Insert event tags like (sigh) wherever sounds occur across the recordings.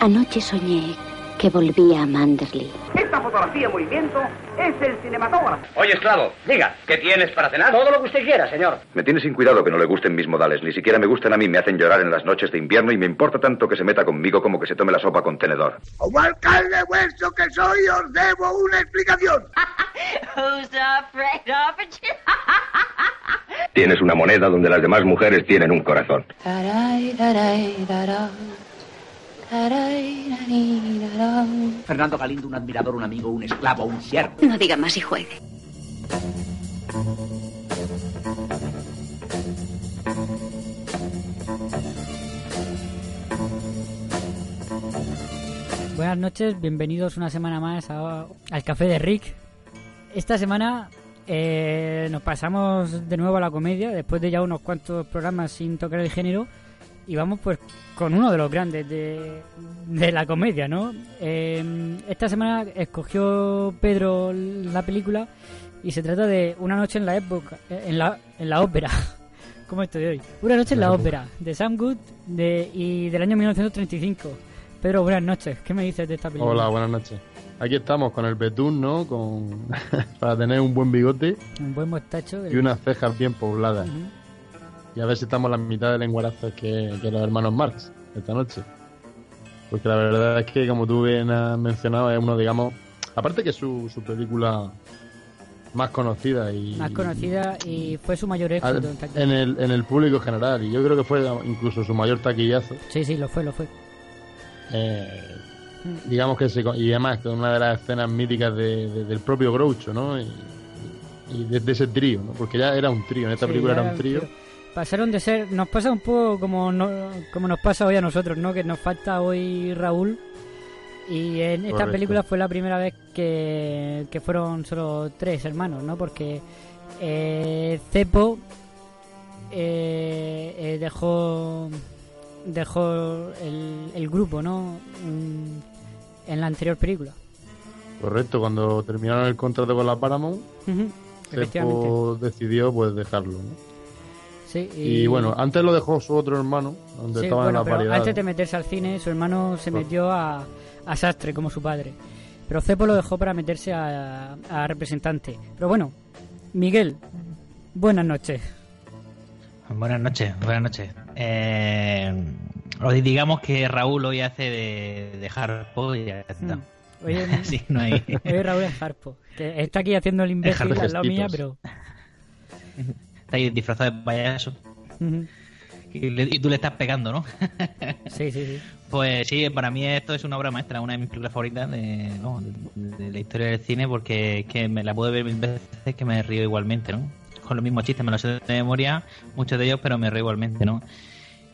Anoche soñé que volvía a Manderley. Esta fotografía en movimiento es el cinematógrafo. Oye, esclavo, diga, ¿qué tienes para cenar? Todo lo que usted quiera, señor. Me tiene sin cuidado que no le gusten mis modales. Ni siquiera me gustan a mí. Me hacen llorar en las noches de invierno y me importa tanto que se meta conmigo como que se tome la sopa con tenedor. Como alcalde vuestro que soy, os debo una explicación. (laughs) Who's afraid of a (laughs) ch- Tienes una moneda donde las demás mujeres tienen un corazón. Fernando Galindo, un admirador, un amigo, un esclavo, un siervo. No diga más y juegue. Buenas noches, bienvenidos una semana más a- al Café de Rick. Esta semana eh, nos pasamos de nuevo a la comedia, después de ya unos cuantos programas sin tocar el género, y vamos pues con uno de los grandes de, de la comedia, ¿no? Eh, esta semana escogió Pedro la película y se trata de Una noche en la época, eh, en la, en la ópera. (laughs) ¿Cómo estoy hoy? Una noche en la ópera, de Sam Good de, y del año 1935. Pedro, buenas noches. ¿Qué me dices de esta película? Hola, buenas noches. Aquí estamos con el betún, ¿no? Con... (laughs) Para tener un buen bigote Un buen mostacho. y unas cejas bien pobladas. Y a ver si estamos a la mitad de lenguarazos que, que los hermanos Marx esta noche. Porque la verdad es que, como tú bien has mencionado, es uno, digamos, aparte que es su, su película más conocida y Más conocida y fue su mayor éxito. al- en el, en el público general. Y yo creo que fue incluso su mayor taquillazo. Sí, sí, lo fue, lo fue. Eh, digamos que se, y además que una de las escenas míticas de- de- del propio Groucho, ¿no? Y, y de, de ese trío, ¿no? Porque ya era un trío, en esta Sí, película era un trío. Pasaron de ser. Nos pasa un poco como, no- como nos pasa hoy a nosotros, ¿no? Que nos falta hoy Raúl. Y en esta Correcto. película fue la primera vez que, que fueron solo tres hermanos, ¿no? Porque eh, Cepo eh, eh, dejó dejó el, el grupo, ¿no? Mm, En la anterior película. Correcto, cuando terminaron el contrato con la Paramount, Ujú, Efectivamente. Cepo decidió pues dejarlo, ¿no? Sí, Y, bueno, antes lo dejó su otro hermano, donde Sí, estaban bueno, en las pero variedades. antes de meterse al cine, su hermano se metió a, a sastre como su padre. Pero Cepo lo dejó para meterse a, a representante. Pero bueno, Miguel, buenas noches. Buenas noches, buenas noches. Eh, hoy digamos que Raúl hoy hace de, de Harpo y ya está. Mm. (laughs) Oye, Sí, no hay. (laughs) oye, Raúl es Harpo, que está aquí haciendo el imbécil al lado mía, pero... (laughs) Está ahí disfrazado de payaso. Y, le- y tú le estás pegando, ¿no? (laughs) Sí, sí, sí. Pues sí, para mí esto es una obra maestra, una de mis películas favoritas de, no, de- de la historia del cine, porque es que me la puedo ver mil veces que me río igualmente, ¿no? Con los mismos chistes, me los sé de memoria, muchos de ellos, pero me río igualmente, ¿no?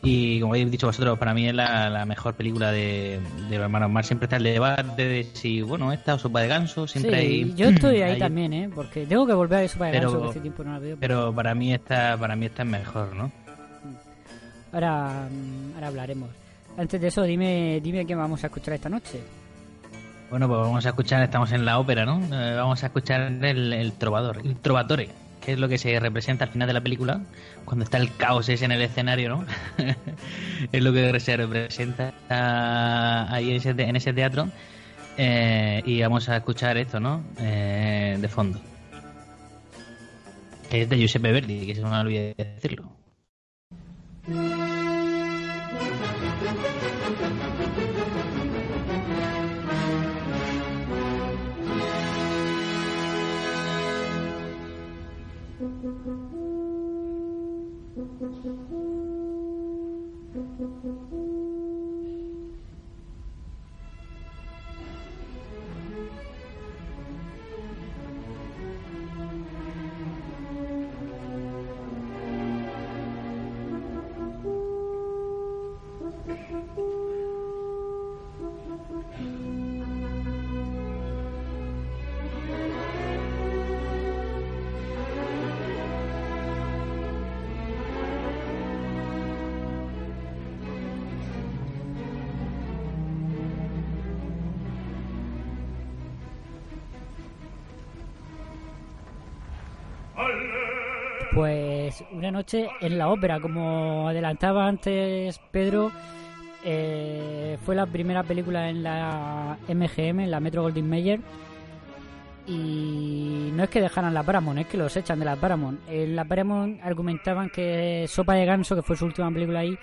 Y como habéis dicho vosotros, para mí es la, la mejor película de, de los hermanos Mar. Siempre está el debate de si, bueno, esta o sopa de ganso, siempre Sí, hay... yo estoy (clears throat) ahí hay- también, ¿eh? Porque tengo que volver a eso para Pero- ganso, que hace tiempo no la veo. Pero para mí esta, para mí esta es mejor, ¿no? Ahora, mm, ahora hablaremos. Antes de eso, dime, dime qué vamos a escuchar esta noche. Bueno, pues vamos a escuchar, estamos en la ópera, ¿no? Eh, vamos a escuchar el, el trovador, el trovatore, es lo que se representa al final de la película, cuando está el caos ese en el escenario, ¿no? (laughs) es lo que se representa ah, ahí en ese, teatro. Eh, y vamos a escuchar esto, ¿no? Eh, de fondo. Que es de Giuseppe Verdi, que se me olvidó decirlo. Pues una noche en la ópera, como adelantaba antes Pedro, Eh, fue la primera película en la MGM, en la Metro Goldwyn Mayer. Y no es que dejaran la Paramount, es que los echan de la Paramount. En la Paramount argumentaban que Sopa de Ganso, que fue su última película ahí,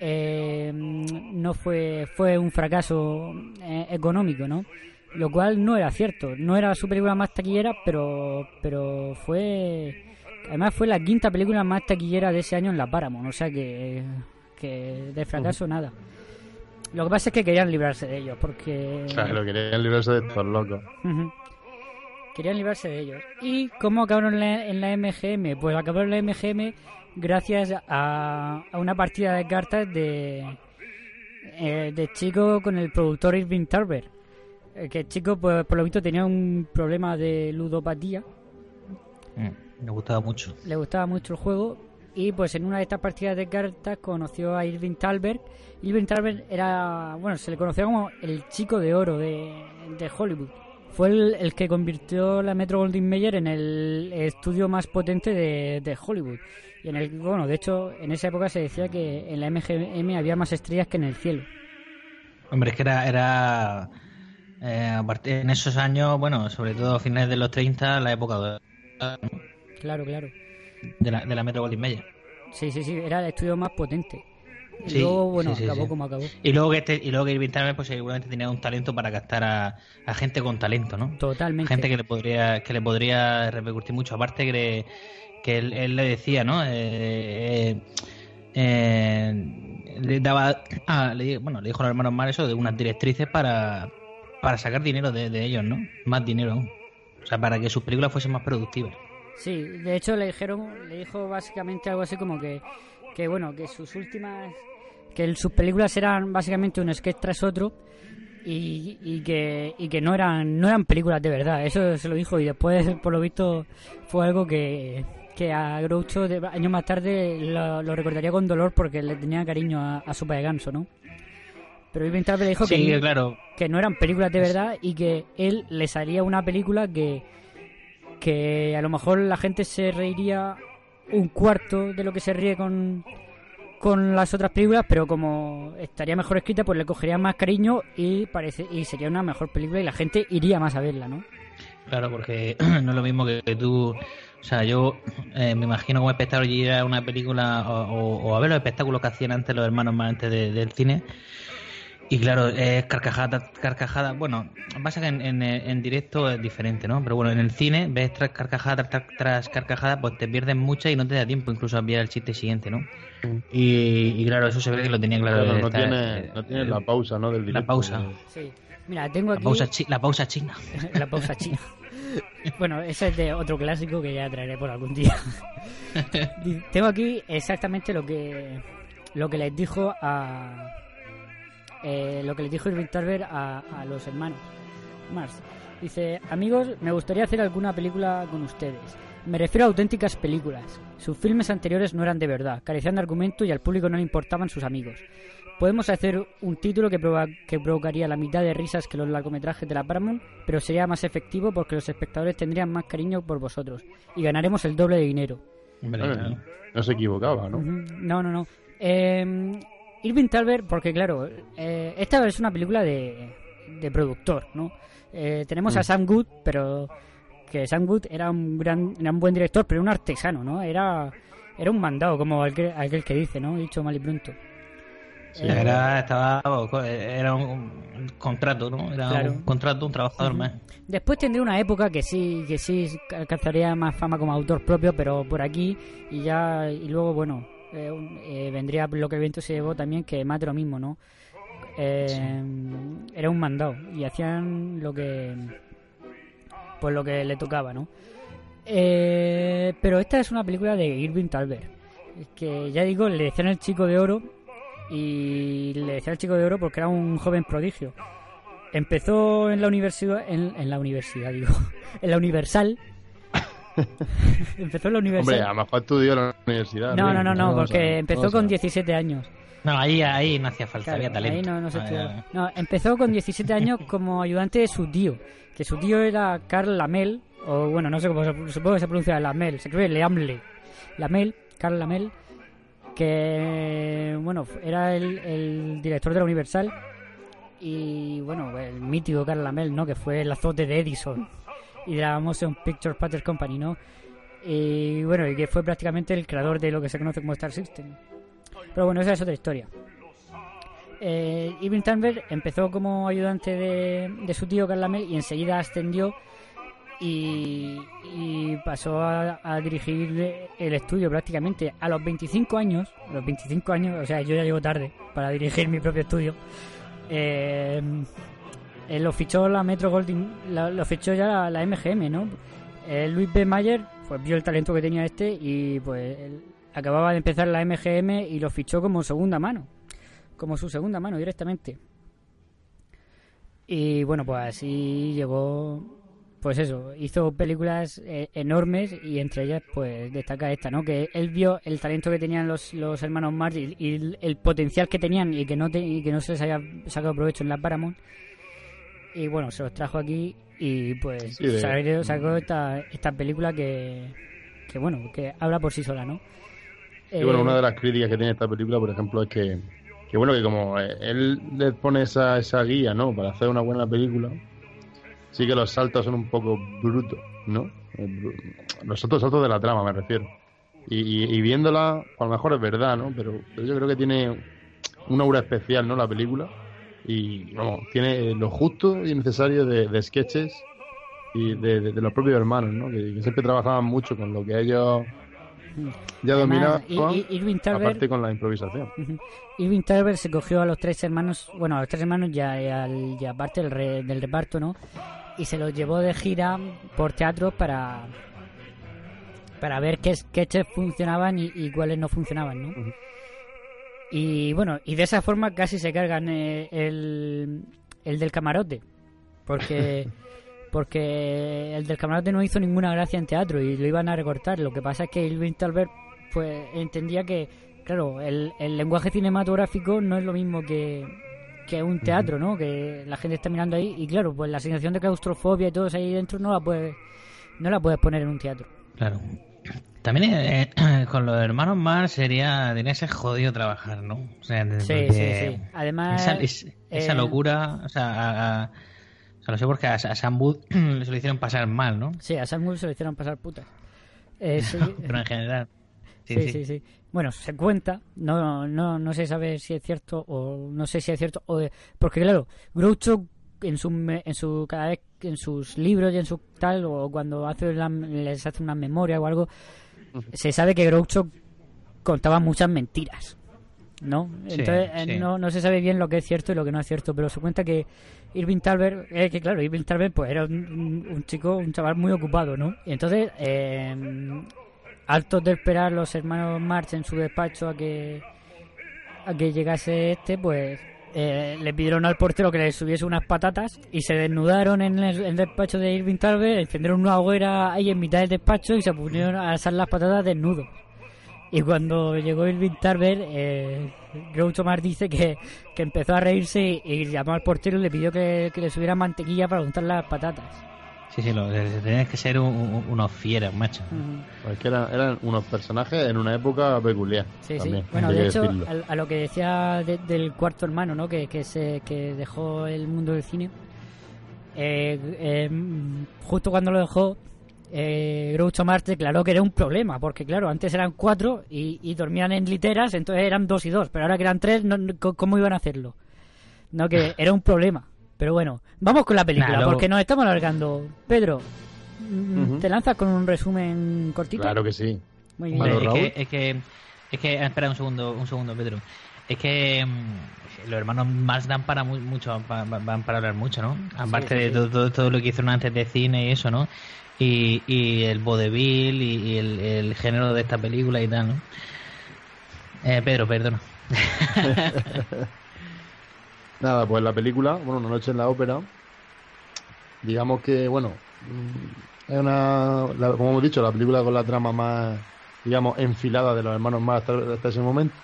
eh, no fue fue un fracaso eh, económico, ¿no? Lo cual no era cierto. No era su película más taquillera, pero pero fue además fue la quinta película más taquillera de ese año en la Paramount, o sea que que de fracaso nada. Lo que pasa es que querían librarse de ellos, porque Claro, querían librarse de estos locos. Querían librarse de ellos. ¿Y cómo acabaron en la, en la MGM? Pues acabaron en la MGM gracias a, a una partida de cartas de, eh, de chico con el productor Irving Tarver. Eh, Que el chico, pues, por lo visto, tenía un problema de ludopatía. Mm, Me gustaba mucho. Le gustaba mucho el juego. Y pues en una de estas partidas de cartas conoció a Irving Talbert. Irving Talbert era, bueno, se le conocía como el chico de oro de, de Hollywood. Fue el, el que convirtió la Metro Goldwyn Mayer en el estudio más potente de, de Hollywood. Y en el, bueno, de hecho, en esa época se decía que en la MGM había más estrellas que en el cielo. Hombre, es que era, era eh, en esos años, bueno, sobre todo a finales de los 30, la época de, Claro, claro. de la, de la Metro Goldwyn Mayer. Sí, sí, sí, era el estudio más potente. Y Sí, luego, bueno, sí, sí, acabó como acabó. Y luego que este, y luego que Irving pues seguramente tenía un talento para captar a, a gente con talento, ¿no? Totalmente. Gente que le podría, que le podría repercutir mucho. Aparte que, le- que él, él le decía, ¿no? Eh, eh, eh, le daba, ah, le, bueno, le dijo a los hermanos Mar eso de unas directrices para, para sacar dinero de, de ellos, ¿no? Más dinero aún. O sea, para que sus películas fuesen más productivas. Sí, de hecho le dijeron, le dijo básicamente algo así como que, que bueno, que sus últimas, que sus películas eran básicamente un sketch tras otro y, y que y que no eran no eran películas de verdad. Eso se lo dijo y después por lo visto fue algo que que a Groucho de- años más tarde lo, lo recordaría con dolor porque le tenía cariño a, a Sopa de Ganso, ¿no? Pero Irving le dijo Sí, que, claro. que no eran películas de verdad y que él les haría una película que, que a lo mejor la gente se reiría un cuarto de lo que se ríe con, con las otras películas, pero como estaría mejor escrita, pues le cogería más cariño y parece y sería una mejor película y la gente iría más a verla, ¿no? Claro, porque (clears throat) no es lo mismo que, tú. O sea, yo eh, me imagino como espectador ir a una película o, o- o a ver los espectáculos que hacían antes los hermanos más antes de- del cine. Y claro, es carcajada, carcajada. Bueno, pasa que en, en, en directo es diferente, ¿no? Pero bueno, en el cine ves tras carcajada tras, tras carcajada, pues te pierdes muchas y no te da tiempo incluso a enviar el chiste siguiente, ¿no? Y, y claro, eso se ve que lo tenía claro. Claro, no, tiene, no tiene la pausa, ¿no? Del La directo. pausa. Sí. Mira, tengo La aquí pausa, chi- la pausa china. (laughs) la pausa china. Bueno, ese es de otro clásico que ya traeré por algún día. (laughs) Tengo aquí exactamente lo que lo que les dijo a eh, lo que les dijo Irving Tarver a, a los hermanos Mars. Dice, amigos, me gustaría hacer alguna película con ustedes. Me refiero a auténticas películas. Sus filmes anteriores no eran de verdad, carecían de argumento y al público no le importaban sus amigos. Podemos hacer un título que, provoca- que provocaría la mitad de risas que los largometrajes de la Paramount, pero sería más efectivo porque los espectadores tendrían más cariño por vosotros y ganaremos el doble de dinero. Hombre, claro. no se equivocaba, ¿no? No, no, no. Eh, Irving Talbert, porque claro, eh, esta es una película de, de productor, ¿no? Eh, tenemos a Mm. Sam Good, pero que Sam Good era un gran, era un buen director, pero un artesano, ¿no? Era, era un mandado, como aquel, aquel que dice, ¿no? Dicho mal y pronto. Sí, Eh, era, estaba, era un, contrato, ¿no? Era Claro. un contrato, un trabajador Ujú. más. Después tendría una época que sí, que sí alcanzaría más fama como autor propio, pero por aquí y ya y luego bueno eh, eh, vendría lo que el viento se llevó también que más de lo mismo, ¿no? Eh, Era un mandado y hacían lo que pues lo que le tocaba, ¿no? Eh, pero esta es una película de Irving Talbert que ya digo le decían el chico de oro y le decían el chico de oro porque era un joven prodigio. Empezó en la universidad, en, en la universidad, digo, (laughs) en la Universal. (laughs) empezó en la Hombre, Universal. a lo mejor estudió en la universidad. no, no, no, no, porque empezó con 17 años. No, ahí, ahí no hacía falta, Claro, había talento. ahí no, no se Ah. No, empezó con 17 años (laughs) como ayudante de su tío, que su tío era Carl Lamel, o bueno, no sé cómo se, supongo que se pronuncia Lamel, se escribe Leamle. Lamel, Carl Lamel. que bueno era el, el director de la Universal y bueno el mítico Carl Lamel no que fue el azote de Edison y de la Motion Picture Pattern Company no y bueno y que fue prácticamente el creador de lo que se conoce como Star System. Pero bueno esa es otra historia. Eh, Thalberg empezó como ayudante de, de su tío Carl Lamel y enseguida ascendió y, pasó a, dirigir el estudio prácticamente. A los 25 años, los 25 años, o sea, yo ya llego tarde para dirigir mi propio estudio. Eh, eh, lo fichó la Metro Golding, lo fichó ya la, MGM, ¿no? Eh, Luis B. Mayer pues vio el talento que tenía este y pues acababa de empezar la MGM y lo fichó como segunda mano, como su segunda mano directamente. Y bueno, pues así llegó, pues eso, hizo películas eh, enormes y entre ellas pues destaca esta, ¿no? Que él vio el talento que tenían los, los hermanos Marx y, el, potencial que tenían y que no te- y que no se les había sacado provecho en la Paramount. Y bueno, se los trajo aquí y pues Sí, de- sacó, sacó esta, esta película que, que bueno, que habla por sí sola, ¿no? Y bueno, Eh, una de las críticas que tiene esta película, por ejemplo, es que, que bueno, que como eh, él le pone esa, esa guía, ¿no? Para hacer una buena película, sí que los saltos son un poco brutos, ¿no? Eh, Los otros saltos de la trama, me refiero. Y, y- y viéndola, a lo mejor es verdad, ¿no? Pero, pero yo creo que tiene una aura especial, ¿no? La película. Y, tiene lo justo y necesario de, de sketches y de, de- de los propios hermanos, ¿no? Que, que siempre trabajaban mucho con lo que ellos ya dominaban, aparte con la improvisación. Ujú. Irving Thalberg se cogió a los tres hermanos, bueno, a los tres hermanos ya, y al- y aparte del, re- del reparto, ¿no? Y se los llevó de gira por teatros para para ver qué sketches funcionaban y, y cuáles no funcionaban, ¿no? Y bueno, y de esa forma casi se cargan eh, el, el del camarote, porque (laughs) porque el del camarote no hizo ninguna gracia en teatro y lo iban a recortar. Lo que pasa es que Irving Thalberg pues entendía que, claro, el, el lenguaje cinematográfico no es lo mismo que, que un teatro, ¿no? Que la gente está mirando ahí y claro, pues la sensación de claustrofobia y todo eso ahí dentro no la puedes no la puedes poner en un teatro. Claro. También eh, (clears throat) con los hermanos Mars sería, que ser jodido trabajar, ¿no? O sea, Sí, sí, sí. Además, esa, es- esa eh, locura, o sea, a, a- o sea, lo sé porque a, a Sam Wood (clears throat) se lo hicieron pasar mal, ¿no? Sí, a Samuel se lo hicieron pasar putas. (laughs) Eh, sí, Pero en general. sí, sí, sí, Bueno, se cuenta, no, no, no se sabe si es cierto o no sé si es cierto, o de- porque claro, Groucho en su, en su cada vez en sus libros y en su tal o cuando hace la- les hace una memoria o algo, se sabe que Groucho contaba muchas mentiras. ¿No? Sí, Entonces eh, sí. no, no se sabe bien lo que es cierto y lo que no es cierto, pero se cuenta que Irving Thalberg, eh, que claro, Irving Thalberg pues era un, chico, un chaval muy ocupado, ¿no? Y entonces, eh, hartos de esperar los hermanos March en su despacho a que a que llegase este, pues eh, le pidieron al portero que le subiese unas patatas y se desnudaron en el, despacho de Irving Thalberg, encendieron una hoguera ahí en mitad del despacho y se pusieron a asar las patatas desnudos. Y cuando llegó Irving Thalberg, eh, Groucho Marx dice que, que empezó a reírse y, y llamó al portero y le pidió que, que le subiera mantequilla para untar las patatas. Sí, sí, lo, tenías que ser un- un- unos fieras, macho. Pues que eran, eran unos personajes en una época peculiar. Sí, también, sí. Bueno, de hecho, al- a, lo que decía de- del cuarto hermano, ¿no? Que, que, se, que dejó el mundo del cine, eh, eh, justo cuando lo dejó, eh, Groucho Marx declaró que era un problema, porque claro, antes eran cuatro y, y dormían en literas, entonces eran dos y dos, pero ahora que eran tres, no- no- ¿cómo iban a hacerlo? No, que era un problema. Pero bueno, vamos con la película, Nah, luego- porque nos estamos alargando. Pedro, mm, Ujú. ¿te lanzas con un resumen cortito? Claro que sí. Muy bien. Malo, es, que, es que es que espera un segundo un segundo Pedro es que mm, los hermanos más dan para mu- mucho pa- pa- van para hablar mucho no aparte sí, de sí. todo, todo, todo lo que hicieron antes de cine y eso no y, y el vodevil y, y el, el género de esta película y tal no eh, Pedro perdona (laughs) Nada, pues la película, bueno, Una noche en la ópera, digamos que, bueno, mm, es una, la- como hemos dicho, la película con la trama más, digamos, enfilada de los hermanos más hasta, hasta ese momento.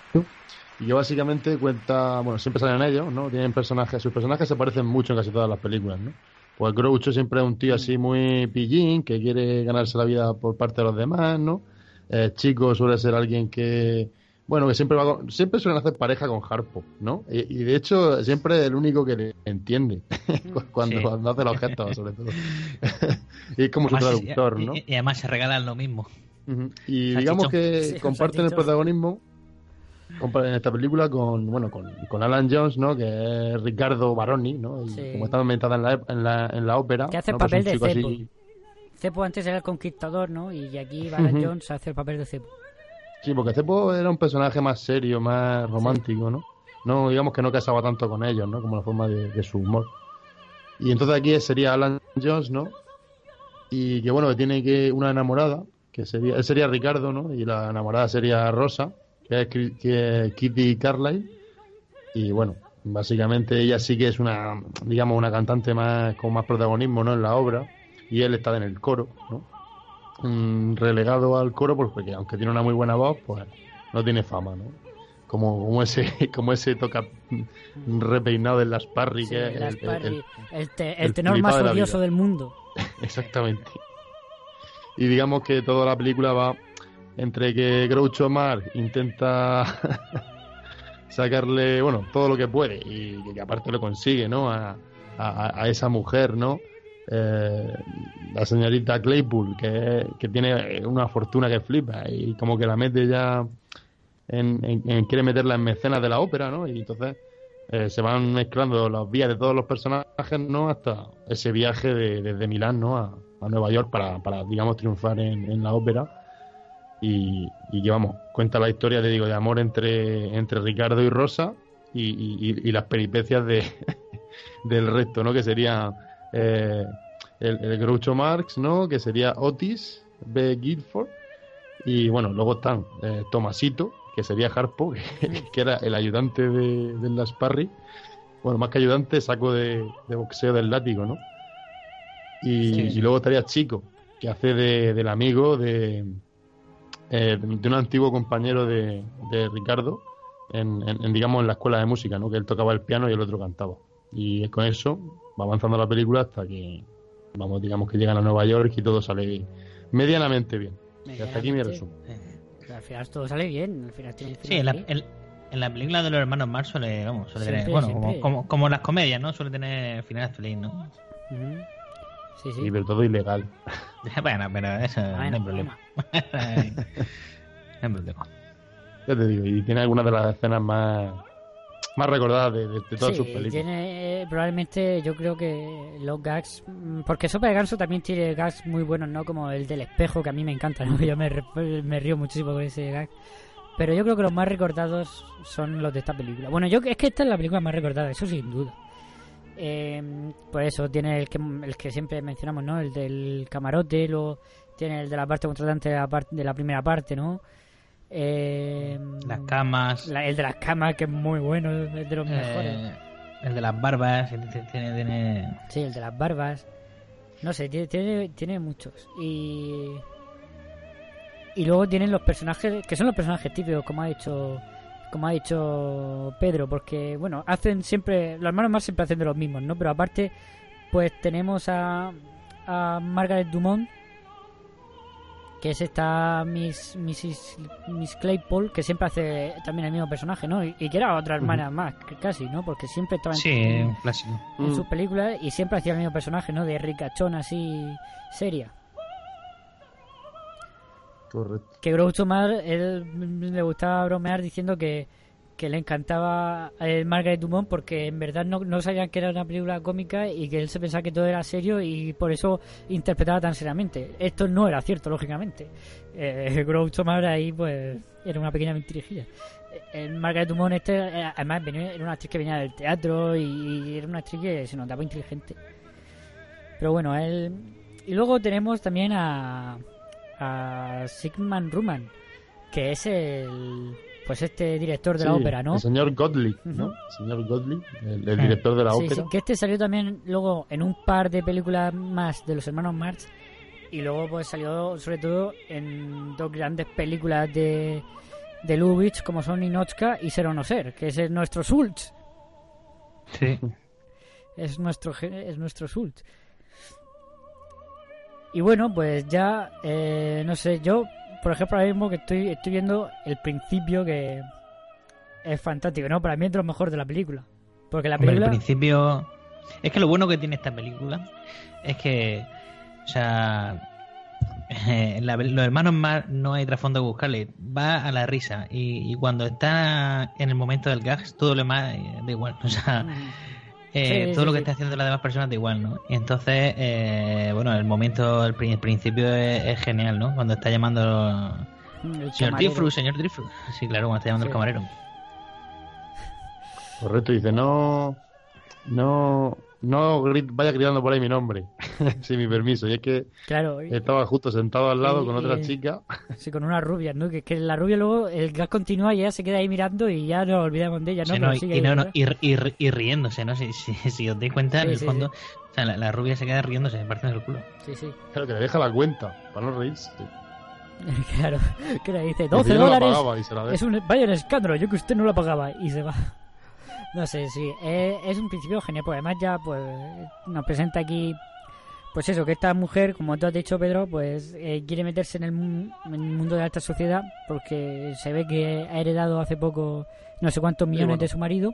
Y que básicamente cuenta, bueno, siempre salen ellos, ¿no? Tienen personajes, sus personajes se parecen mucho en casi todas las películas, ¿no? Pues Groucho siempre es un tío así muy pillín, que quiere ganarse la vida por parte de los demás, ¿no? Eh, Chico suele ser alguien que, bueno, que siempre va con- siempre suelen hacer pareja con Harpo, ¿no? Y, y de hecho siempre es el único que le entiende (laughs) cuando, Sí. cuando hace los gestos, sobre todo. (laughs) y es como su Además, traductor, y- ¿no? y, y además se regalan lo mismo. Y digamos que Sí, comparten el protagonismo en esta película con bueno con, con Alan Jones, ¿no? Que es Ricardo Baroni, ¿no? Y Sí. como está ambientada en la, en la, en la ópera. Que hace el ¿no? Pues papel de chico así- Cepo. Cepo antes era el conquistador, ¿no? Y aquí Alan. Jones hace el papel de Cepo. Sí, porque Cepo era un personaje más serio, más romántico, ¿no? No, digamos que no casaba tanto con ellos, ¿no? Como la forma de, de su humor. Y entonces aquí sería Alan Jones, ¿no? Y que bueno, que tiene que una enamorada, que sería, él sería Ricardo, ¿no? Y la enamorada sería Rosa, que es, que es Kitty Carlyle. Y bueno, básicamente ella sí que es una, digamos, una cantante más con más protagonismo, ¿no? En la obra. Y él está en el coro, ¿no? Mm, relegado al coro pues, porque aunque tiene una muy buena voz pues no tiene fama no como, como ese (laughs) como ese toca mm, repeinado de las parry Sí, que Las el- el- Parry, el- el, te- el tenor más odioso del mundo. (laughs) exactamente. Y digamos que toda la película va entre que Groucho Marx intenta (laughs) sacarle bueno todo lo que puede y que aparte lo consigue no a, a, a esa mujer no Eh, la señorita Claypool que, que tiene una fortuna que flipa y como que la mete ya en, en- quiere meterla en mecenas de la ópera no y entonces eh, se van mezclando las vías de todos los personajes no hasta ese viaje de- desde Milán no a, a Nueva York para, para digamos triunfar en, en la ópera. Y, y que vamos cuenta la historia te digo de amor entre entre Ricardo y Rosa y- y- y las peripecias de (laughs) del resto no que sería eh, el, el Groucho Marx no que sería Otis B. Guilford y bueno luego están eh, Tomasito que sería Harpo (laughs) que, que era el ayudante de, de las Parry. Bueno más que ayudante saco de, de boxeo del látigo no y, Sí. y luego estaría Chico que hace de, del amigo de eh, de un antiguo compañero de, de Ricardo en, en- en, digamos en la escuela de música no que él tocaba el piano y el otro cantaba. Y con eso va avanzando la película hasta que vamos digamos que llegan a Nueva York y todo sale medianamente bien y hasta aquí mi resumen Pero al final todo sale bien. Al final tiene Sí, en la, en, la película de los hermanos Marx suele, vamos, suele tener, bueno. Como, como, como las comedias, ¿no? Suele tener final feliz, ¿no? Sí, sí. y pero todo ilegal (laughs) bueno, pero eso no hay Bueno, problema. (laughs) no hay problema. ya te digo y tiene algunas de las escenas más más recordadas de, de- de todas Sí, sus películas. tiene eh, probablemente yo creo que los gags mm, porque Sopa de Ganso también tiene gags muy buenos no como el del espejo que a mí me encanta ¿no? (laughs) yo me, me río muchísimo con ese gag. Pero yo creo que los más recordados son los de esta película. Bueno yo es que esta es la película más recordada eso sin duda. Eh, pues eso tiene el que el que siempre mencionamos no el del camarote luego tiene el de la parte contratante de la, par- de la primera parte no eh, Las camas, la- el de las camas que es muy bueno es de los mejores eh, el de las barbas, tiene, tiene, tiene- Sí, el de las barbas. No sé, tiene, tiene, tiene muchos. Y. Y luego tienen los personajes, que son los personajes típicos, como ha dicho. Como ha dicho Pedro, porque, bueno, hacen siempre. Los hermanos más siempre hacen de los mismos, ¿no? Pero aparte, pues tenemos a. A Margaret Dumont, que es esta Miss, Mrs. Miss Claypole, que siempre hace también el mismo personaje, ¿no? Y, y que era otra hermana más, casi, ¿no? Porque siempre estaba en- Sí, clásico. en Mm. sus películas y siempre hacía el mismo personaje, ¿no? De ricachón así seria. correcto Que Groucho Marx, él mm, le gustaba bromear diciendo que, que le encantaba el Margaret Dumont porque en verdad no, no sabían que era una película cómica y que él se pensaba que todo era serio y por eso interpretaba tan seriamente. Esto no era cierto, lógicamente. Eh, (laughs) Groucho Marx ahí pues era una pequeña mentirijilla. Eh, El Margaret Dumont este, eh, además venía- era una actriz que venía del teatro y, y era una actriz que se notaba inteligente. Pero bueno, él... Y luego tenemos también a, a Sigmund Ruman, que es el... Pues este director de la ópera, ¿no? el señor Gottlieb ¿no? El señor Gottlieb el, el director de la Sí, ópera sí, que este salió también luego en un par de películas más de los hermanos Marx y luego pues salió sobre todo en dos grandes películas de, de Lubitsch como son Ninochka y Ser o no ser, que ese es nuestro Schultz, Sí. es nuestro es nuestro Schultz. Y bueno, pues ya eh, no sé, yo por ejemplo, ahora mismo que estoy, estoy viendo el principio que es fantástico, ¿no? Para mí es de lo mejor de la película. Porque la Hombre, película... el principio. Es que lo bueno que tiene esta película es que. O sea. (laughs) la- los hermanos más no hay trasfondo que buscarle. Va a la risa. Y, y cuando está en el momento del gags, todo lo demás eh, da igual. (laughs) O sea. Eh, Sí, todo sí, lo que sí. está haciendo las demás personas da igual, ¿no? Y entonces, eh, bueno, el momento, el, pri- el principio es, es genial, ¿no? Cuando está llamando el señor. Drifru, señor Drifru. Sí, claro, cuando está llamando Sí. el camarero. Correcto, dice, no, no, no grit- vaya gritando por ahí mi nombre, (laughs) sin mi permiso. Y es que Claro, y- estaba justo sentado al lado Y- con otra y- chica. sí, con una rubia, ¿no? Que, que la rubia luego, el gas continúa y ella se queda ahí mirando y ya nos olvidamos de ella, ¿no? Sí, no, y, sigue no, no, ¿verdad? y, y- y riéndose, ¿no? Si, si, si os dais cuenta, Sí, en el sí, fondo, o sea, la, la rubia se queda riéndose, partiendo el culo. Sí, sí. Claro, que le deja la cuenta, para no reírse. (laughs) Claro, que le dice Dice, 12 "Yo no la dólares. pagaba", y se la deja. Es un, vaya un escándalo, yo que usted no la pagaba y se va. No sé, sí, es, es un principio genial, pues además ya pues nos presenta aquí, pues eso, que esta mujer, como tú has dicho Pedro, pues eh, quiere meterse en el, en el mundo de la alta sociedad porque se ve que ha heredado hace poco no sé cuántos millones bueno. de su marido,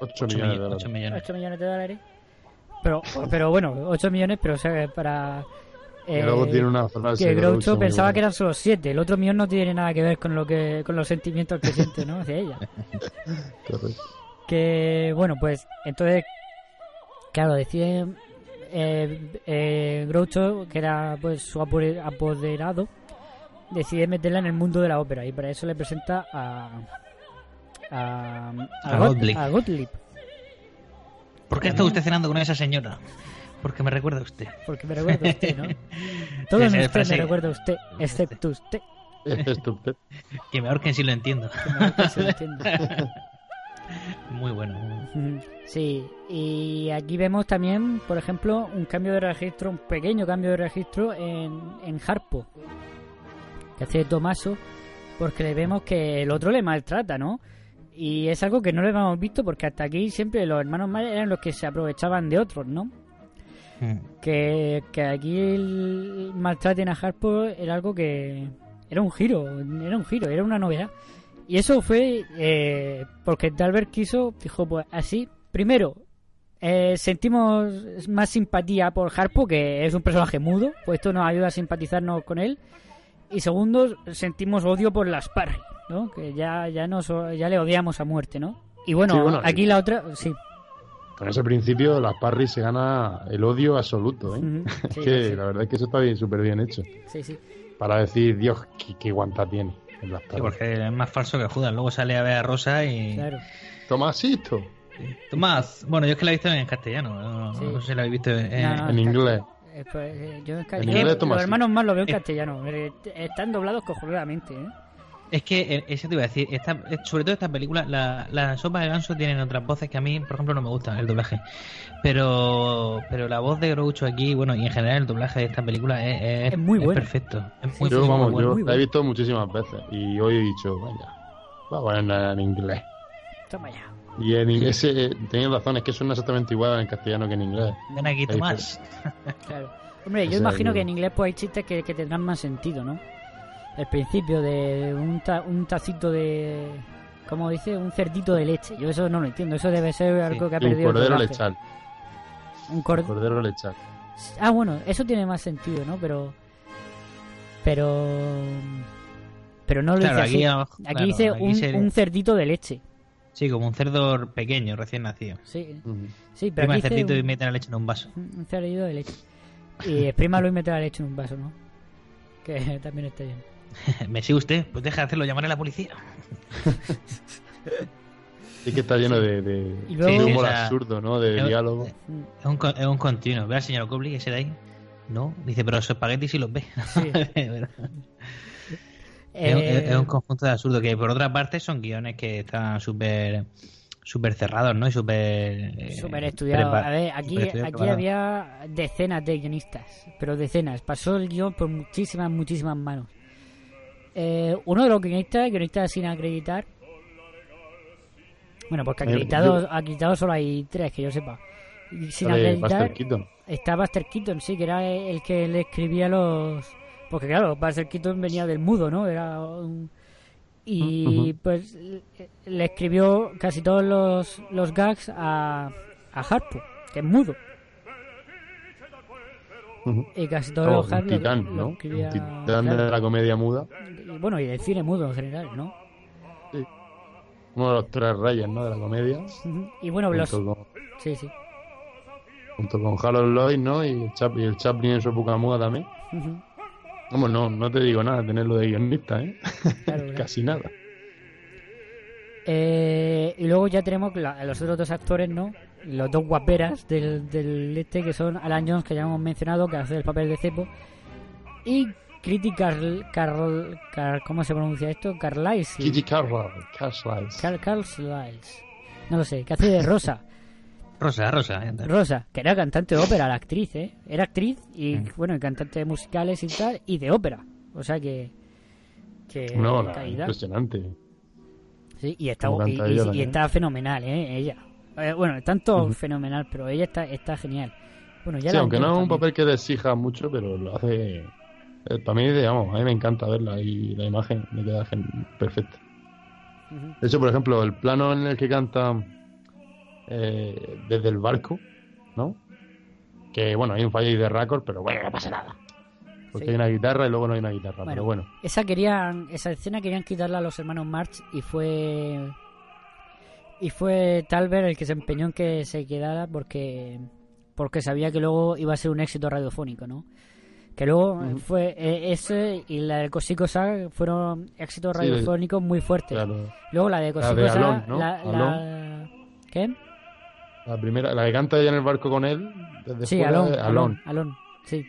8 8 millones de dólares. millones. 8 millones de dólares, pero, pero bueno, 8 millones, pero o sea, para... Y eh, luego tiene una frase. que Groucho pensaba que eran solo siete. El otro millón no tiene nada que ver con lo que con los sentimientos que siente, ¿no? Hacia ella. (laughs) Correcto. Que bueno, pues entonces, claro, decide eh, eh, Groucho, que era pues su apo- apoderado, decide meterla en el mundo de la ópera y para eso le presenta a a, A Got- Gottlieb. a Gottlieb, ¿Por qué está usted cenando con esa señora? Porque me recuerda a usted. porque me recuerda a usted, ¿no? (laughs) Todo Esa usted me recuerda a usted, excepto usted. Es tu- Que me ahorquen si lo entiendo. que me se lo entiende. (laughs) Muy bueno. Sí, y aquí vemos también, por ejemplo, un cambio de registro, un pequeño cambio de registro en, en Harpo, que hace Tomaso, porque le vemos que el otro le maltrata, ¿no? Y es algo que no le habíamos visto porque hasta aquí siempre los hermanos mayores eran los que se aprovechaban de otros, ¿no? Mm. Que, que aquí el maltraten a Harpo era algo que era un giro, era un giro, era una novedad. Y eso fue eh, porque Dalbert quiso, dijo, pues así, primero, eh, sentimos más simpatía por Harpo, que es un personaje mudo, pues esto nos ayuda a simpatizarnos con él. Y segundo, sentimos odio por las Parry, ¿no? Que ya, ya, nos, ya le odiamos a muerte, ¿no? Y bueno, Sí, bueno, aquí la otra, sí. Con ese principio, las Parry se gana el odio absoluto, ¿eh? (laughs) Sí, que la verdad es que eso está bien, súper bien hecho. Sí, sí. Para decir, Dios, qué, qué guanta tiene Sí, porque es más falso que Judas. Luego sale a ver a Rosa y. Claro. Tomasito. Tomás. Bueno, yo es que la he visto en castellano. No, Sí. no sé si la habéis visto en. No, no, En inglés. Eh, pues, eh, yo en En inglés, los hermanos más lo veo en Eh. castellano. Están doblados cojonudamente, ¿eh? Es que, eh, eso te iba a decir, esta, eh, sobre todo esta película, la, la sopa de ganso tienen otras voces que a mí, por ejemplo, no me gustan, el doblaje. Pero pero la voz de Groucho aquí, bueno, y en general el doblaje de esta película es, es, Es muy bueno. perfecto. Es muy, yo, muy vamos, bueno. yo muy la he bueno. visto muchísimas veces y hoy he dicho, vaya, voy a ponerla en inglés. Toma ya. Y en inglés, eh, tenéis razón, es que suena exactamente igual en castellano que en inglés. Ven aquí, Tomás. Claro. Hombre, yo O sea, imagino que- que en inglés pues hay chistes que, que tendrán más sentido, ¿no? El principio de un, ta- un tacito de... ¿Cómo dice? Un cerdito de leche. Yo eso no lo entiendo. Eso debe ser algo que ha un perdido el cordero lechal. Un cor- Cordero lechal. Ah, bueno, eso tiene más sentido, ¿no? Pero... Pero... Pero no lo Claro, dice aquí así. abajo- Aquí claro, dice aquí un, un cerdito de leche. Sí, como un cerdo pequeño, recién nacido. Sí, sí pero Prima el cerdito y un- mete la leche en un vaso. Un cerdito de leche. Y exprímalo y mete la leche en un vaso, ¿no? Que (laughs) también está bien. (laughs) ¿Me sigue usted? Pues deja de hacerlo, llamaré a la policía. (laughs) Es que está lleno de, de, Y luego- de Sí, humor o sea, absurdo, ¿no? De es- diálogo. Es un, es un continuo. Ve al señor Cobley, ese de ahí. No, dice, pero los espaguetis sí los ve. Sí. (laughs) Pero- es, un- Eh, es un conjunto de absurdo que por otra parte son guiones que están súper súper cerrados, ¿no? Y súper... eh, Súper estudiado. prepa- A ver, aquí, aquí había decenas de guionistas, pero decenas. Pasó el guion por muchísimas, muchísimas manos. Eh, uno de los guionistas, guionistas sin acreditar. Bueno, porque Eh, acreditados, acreditados solo hay tres, que yo sepa. Y sin acreditar Buster Keaton. está Buster Keaton, sí, que era el que le escribía los, Porque claro, Buster Keaton venía del mudo, ¿no? Era un- Y pues le- le escribió casi todos los, los gags a, a Harpo, que es mudo. Y casi todos los lo- titán, lo ¿no? escribía- Un titán claro. de la comedia muda. Y bueno, y del cine mudo en general, ¿no? Uno de los tres reyes, ¿no? De la comedia. Ujú. Y bueno, los... Con, Sí, sí. junto con Harold Lloyd, ¿no? Y el, Chap- y el Chaplin en su época muda también. Ujú. Vamos, no, no te digo nada, tenerlo de guionista, ¿eh? (laughs) Claro. Casi nada. Eh, y luego ya tenemos la- los otros dos actores, ¿no? Los dos guaperas del, del este, que son Alan Jones, que ya hemos mencionado, que hace el papel de cepo, y Kitty Carl, Carl, Carl- ¿cómo se pronuncia esto? Carlisle. Kitty Carlisle. Carl, Carlisle. No lo sé, que hace de Rosa. (laughs) Rosa, Rosa. Rosa, que era cantante de ópera, la actriz, ¿eh? Era actriz y, Mm. bueno, y cantante de musicales y tal, y de ópera. O sea que... que No, la- calidad. impresionante. Sí, y está, y, y- y está fenomenal, ¿eh? Ella. Eh, bueno, tanto Ujú. fenomenal, pero ella está, está genial. Bueno, ya Sí, aunque no es un papel que te exija mucho, pero lo hace. eh, para mí, digamos, a mí me encanta verla y la imagen me queda perfecta. Ujú. De hecho, por ejemplo, el plano en el que canta eh, desde el barco, ¿no? Que bueno, hay un fallo ahí de récord, pero bueno, no pasa nada. Porque Sí. hay una guitarra y luego no hay una guitarra, Bueno, pero bueno. Esa querían, esa escena querían quitarla a los hermanos March y fue y fue Talbert el que se empeñó en que se quedara porque porque sabía que luego iba a ser un éxito radiofónico, ¿no? Que luego eh, fue eh, ese y la de Cosico Sa fueron éxitos Sí, radiofónicos muy fuertes. Claro. Luego la de Cosico la, la- ¿Qué? La primera, la que canta ella en el barco con él, desde Sí, fuera, Alon, Alon, Alon, sí,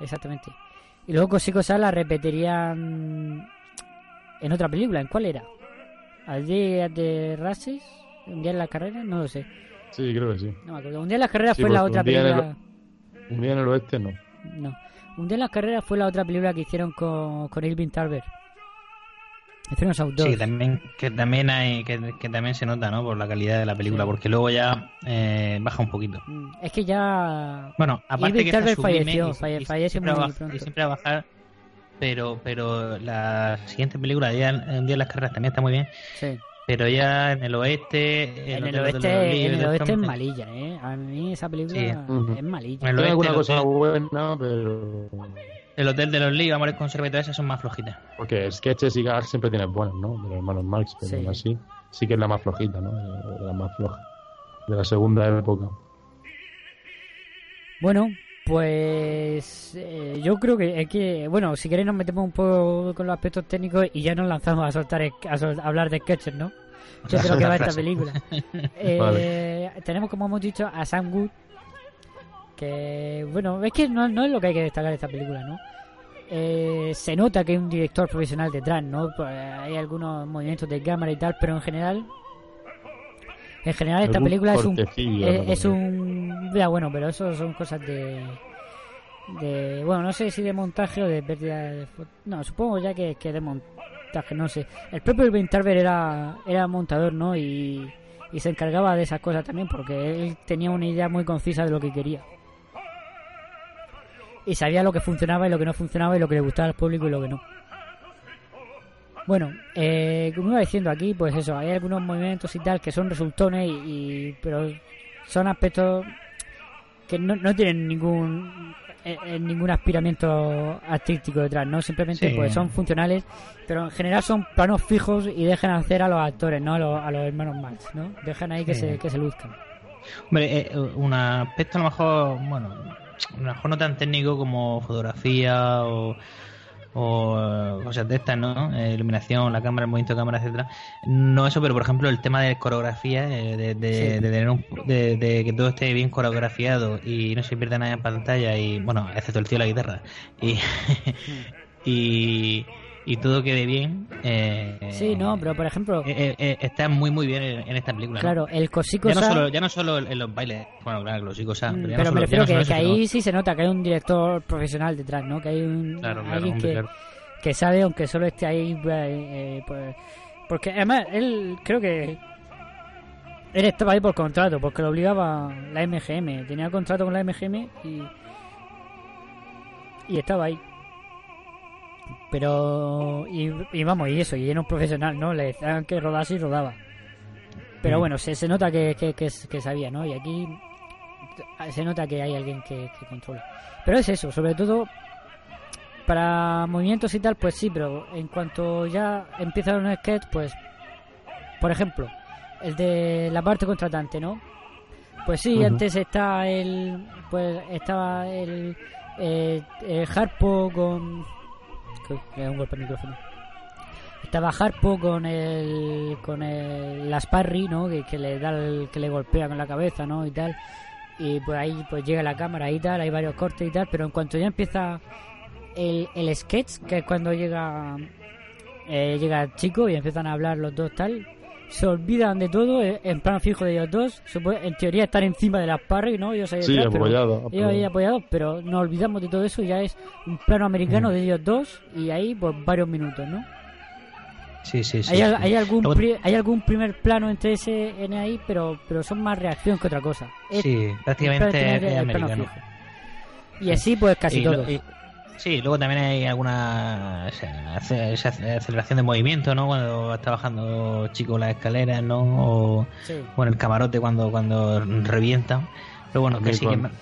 exactamente. Y luego Cosico Sa la repetirían en otra película, ¿en cuál era? ¿Al día de Races? ¿Un día en la carrera? No lo sé, Sí, creo que sí. no me acuerdo. Un día en las carreras Sí, fue la porque otra un día en el- película... Un día en el oeste no. No, un día en las carreras fue la otra película que hicieron con, con Irving Tarver. Hicieron. Sí, que también, que también hay, que, que también se nota, ¿no? Por la calidad de la película, Sí. porque luego ya eh, baja un poquito. Mm, Es que ya... Bueno, aparte Irving que Tarver falleció, y- falle- y siempre muy va a bajar- pronto. y siempre a bajar, pero pero la siguiente película, día, un día en las carreras también está muy bien, Sí. pero ya en el oeste, En el oeste, en el oeste es malilla, ¿eh? A mí esa película Sí. Es malilla. En el oeste, alguna cosa hotel, buena, pero. el hotel de los Lee, Amores Conserva y todas esas son más flojitas. Porque sketches y gags siempre tienes buenos, ¿no? De los hermanos Marx, pero Sí. así sí que es la más flojita, ¿no? La más floja. De la segunda época. Bueno, pues eh, yo creo que es que, bueno, si queréis nos metemos un poco con los aspectos técnicos y ya nos lanzamos a soltar a, sol- a hablar de sketches, ¿no? De lo que va esta película. (laughs) Eh, Vale. Tenemos, como hemos dicho, a Sam Wood, que, bueno, es que no, no es lo que hay que destacar de esta película, ¿no? Eh, se nota que hay un director profesional detrás, ¿no? Pues, hay algunos movimientos de cámara y tal, pero en general... En general esta película es un es un ya bueno pero eso son cosas de bueno no sé si de montaje o de pérdida de no supongo ya que, que de montaje no sé. El propio Tarver era era montador no y, y se encargaba de esas cosas también porque él tenía una idea muy concisa de lo que quería. Y sabía lo que funcionaba y lo que no funcionaba y lo que le gustaba al público y lo que no. Bueno, eh, como iba diciendo aquí, pues eso, hay algunos movimientos y tal que son resultones, y- pero son aspectos que no, no tienen ningún eh, eh, ningún aspiramiento artístico detrás, ¿no? Simplemente Sí. pues son funcionales, pero en general son planos fijos y dejan hacer a los actores, ¿no? A los, a los hermanos Marx, ¿no? Dejan ahí que, Sí. se, que se luzcan. Hombre, eh, un aspecto a lo mejor, bueno, a lo mejor no tan técnico como fotografía o, o eh, cosas de estas, ¿no? Eh, iluminación, la cámara, el movimiento de cámara, etcétera. No eso, pero por ejemplo el tema de coreografía, eh, de, de, Sí. de tener un, de, de que todo esté bien coreografiado y no se pierda nada en pantalla y, bueno, excepto el tío de la guitarra. Y, (laughs) y, y todo quede bien. Eh, Sí, no, pero por ejemplo, eh, eh, eh, está muy muy bien en, en esta película. ¿no? claro, el Cosico Ya no, solo, ya no solo en los bailes, bueno, claro, los chicos, Mm, pero, pero no me refiero no que, ahí sí se nota que hay un director profesional detrás, ¿no? Que hay un sino- Claro, claro, alguien hombre, que, claro. que sabe, aunque solo esté ahí, pues, porque además él creo que él estaba ahí por contrato, porque lo obligaba la MGM, tenía contrato con la MGM y y estaba ahí. Pero, y, y vamos, y eso, y era un profesional, ¿no? Le decían que rodase y rodaba. Pero Mm. bueno, se, se nota que, que, que, que sabía, ¿no? Y aquí se nota que hay alguien que, que controla. Pero es eso, sobre todo para movimientos y tal, pues sí, pero en cuanto ya empieza un sketch, pues, por ejemplo, el de la parte contratante, ¿no? Pues sí, antes está el, pues estaba el, eh, el Harpo con, da un golpe al micrófono. Estaba Harpo con el, con el la ¿no? Que, le da, el- que le golpea con la cabeza, ¿no? Y tal. Y pues ahí pues llega la cámara y tal, hay varios cortes y tal, pero en cuanto ya empieza el, el sketch, que es cuando llega eh, llega el chico y empiezan a hablar los dos tal, se olvidan de todo, eh, en plano fijo de ellos dos, en teoría están encima de las parry, ¿no? Ellos ahí Sí, detrás, pero- apoyados, ellos ahí apoyados. pero nos olvidamos de todo eso, ya es un plano americano de ellos dos y ahí pues varios minutos, ¿no? Sí, sí, sí. hay, al- sí. hay algún pri- hay algún primer plano entre ese en ahí, pero pero son más reacción que otra cosa. Es- Sí, prácticamente prácticamente es el plano americano. fijo. Y así pues casi Y lo- todo. y- sí, luego también hay alguna o sea, ace- esa aceleración de movimiento, ¿no? Cuando está bajando chico las escaleras, ¿no? O, Sí. o en el camarote cuando cuando revienta. Pero bueno, que sí, que, es con- más-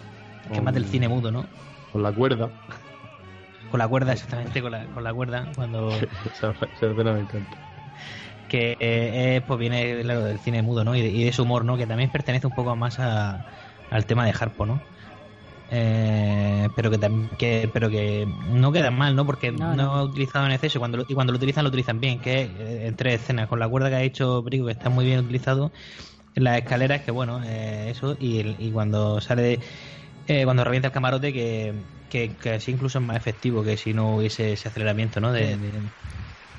que es más del cine mudo, ¿no? Con la cuerda. Con la cuerda, exactamente, con la, con la cuerda, cuando... escena me encanta. que eh, eh, pues viene claro, del cine mudo, ¿no? Y de, y de ese humor, ¿no? Que también pertenece un poco más a- al tema de Harpo, ¿no? Eh, pero que también que pero que no queda mal, ¿no? Porque No, no, no. ha utilizado en exceso cuando lo, y cuando lo utilizan lo utilizan bien, que es eh, en tres escenas con la cuerda que ha hecho Brico que está muy bien utilizado, en las escaleras que bueno, eh, eso y, el- y cuando sale eh, cuando revienta el camarote que, que, que así incluso es más efectivo que si no hubiese ese aceleramiento, ¿no? De, Sí. de-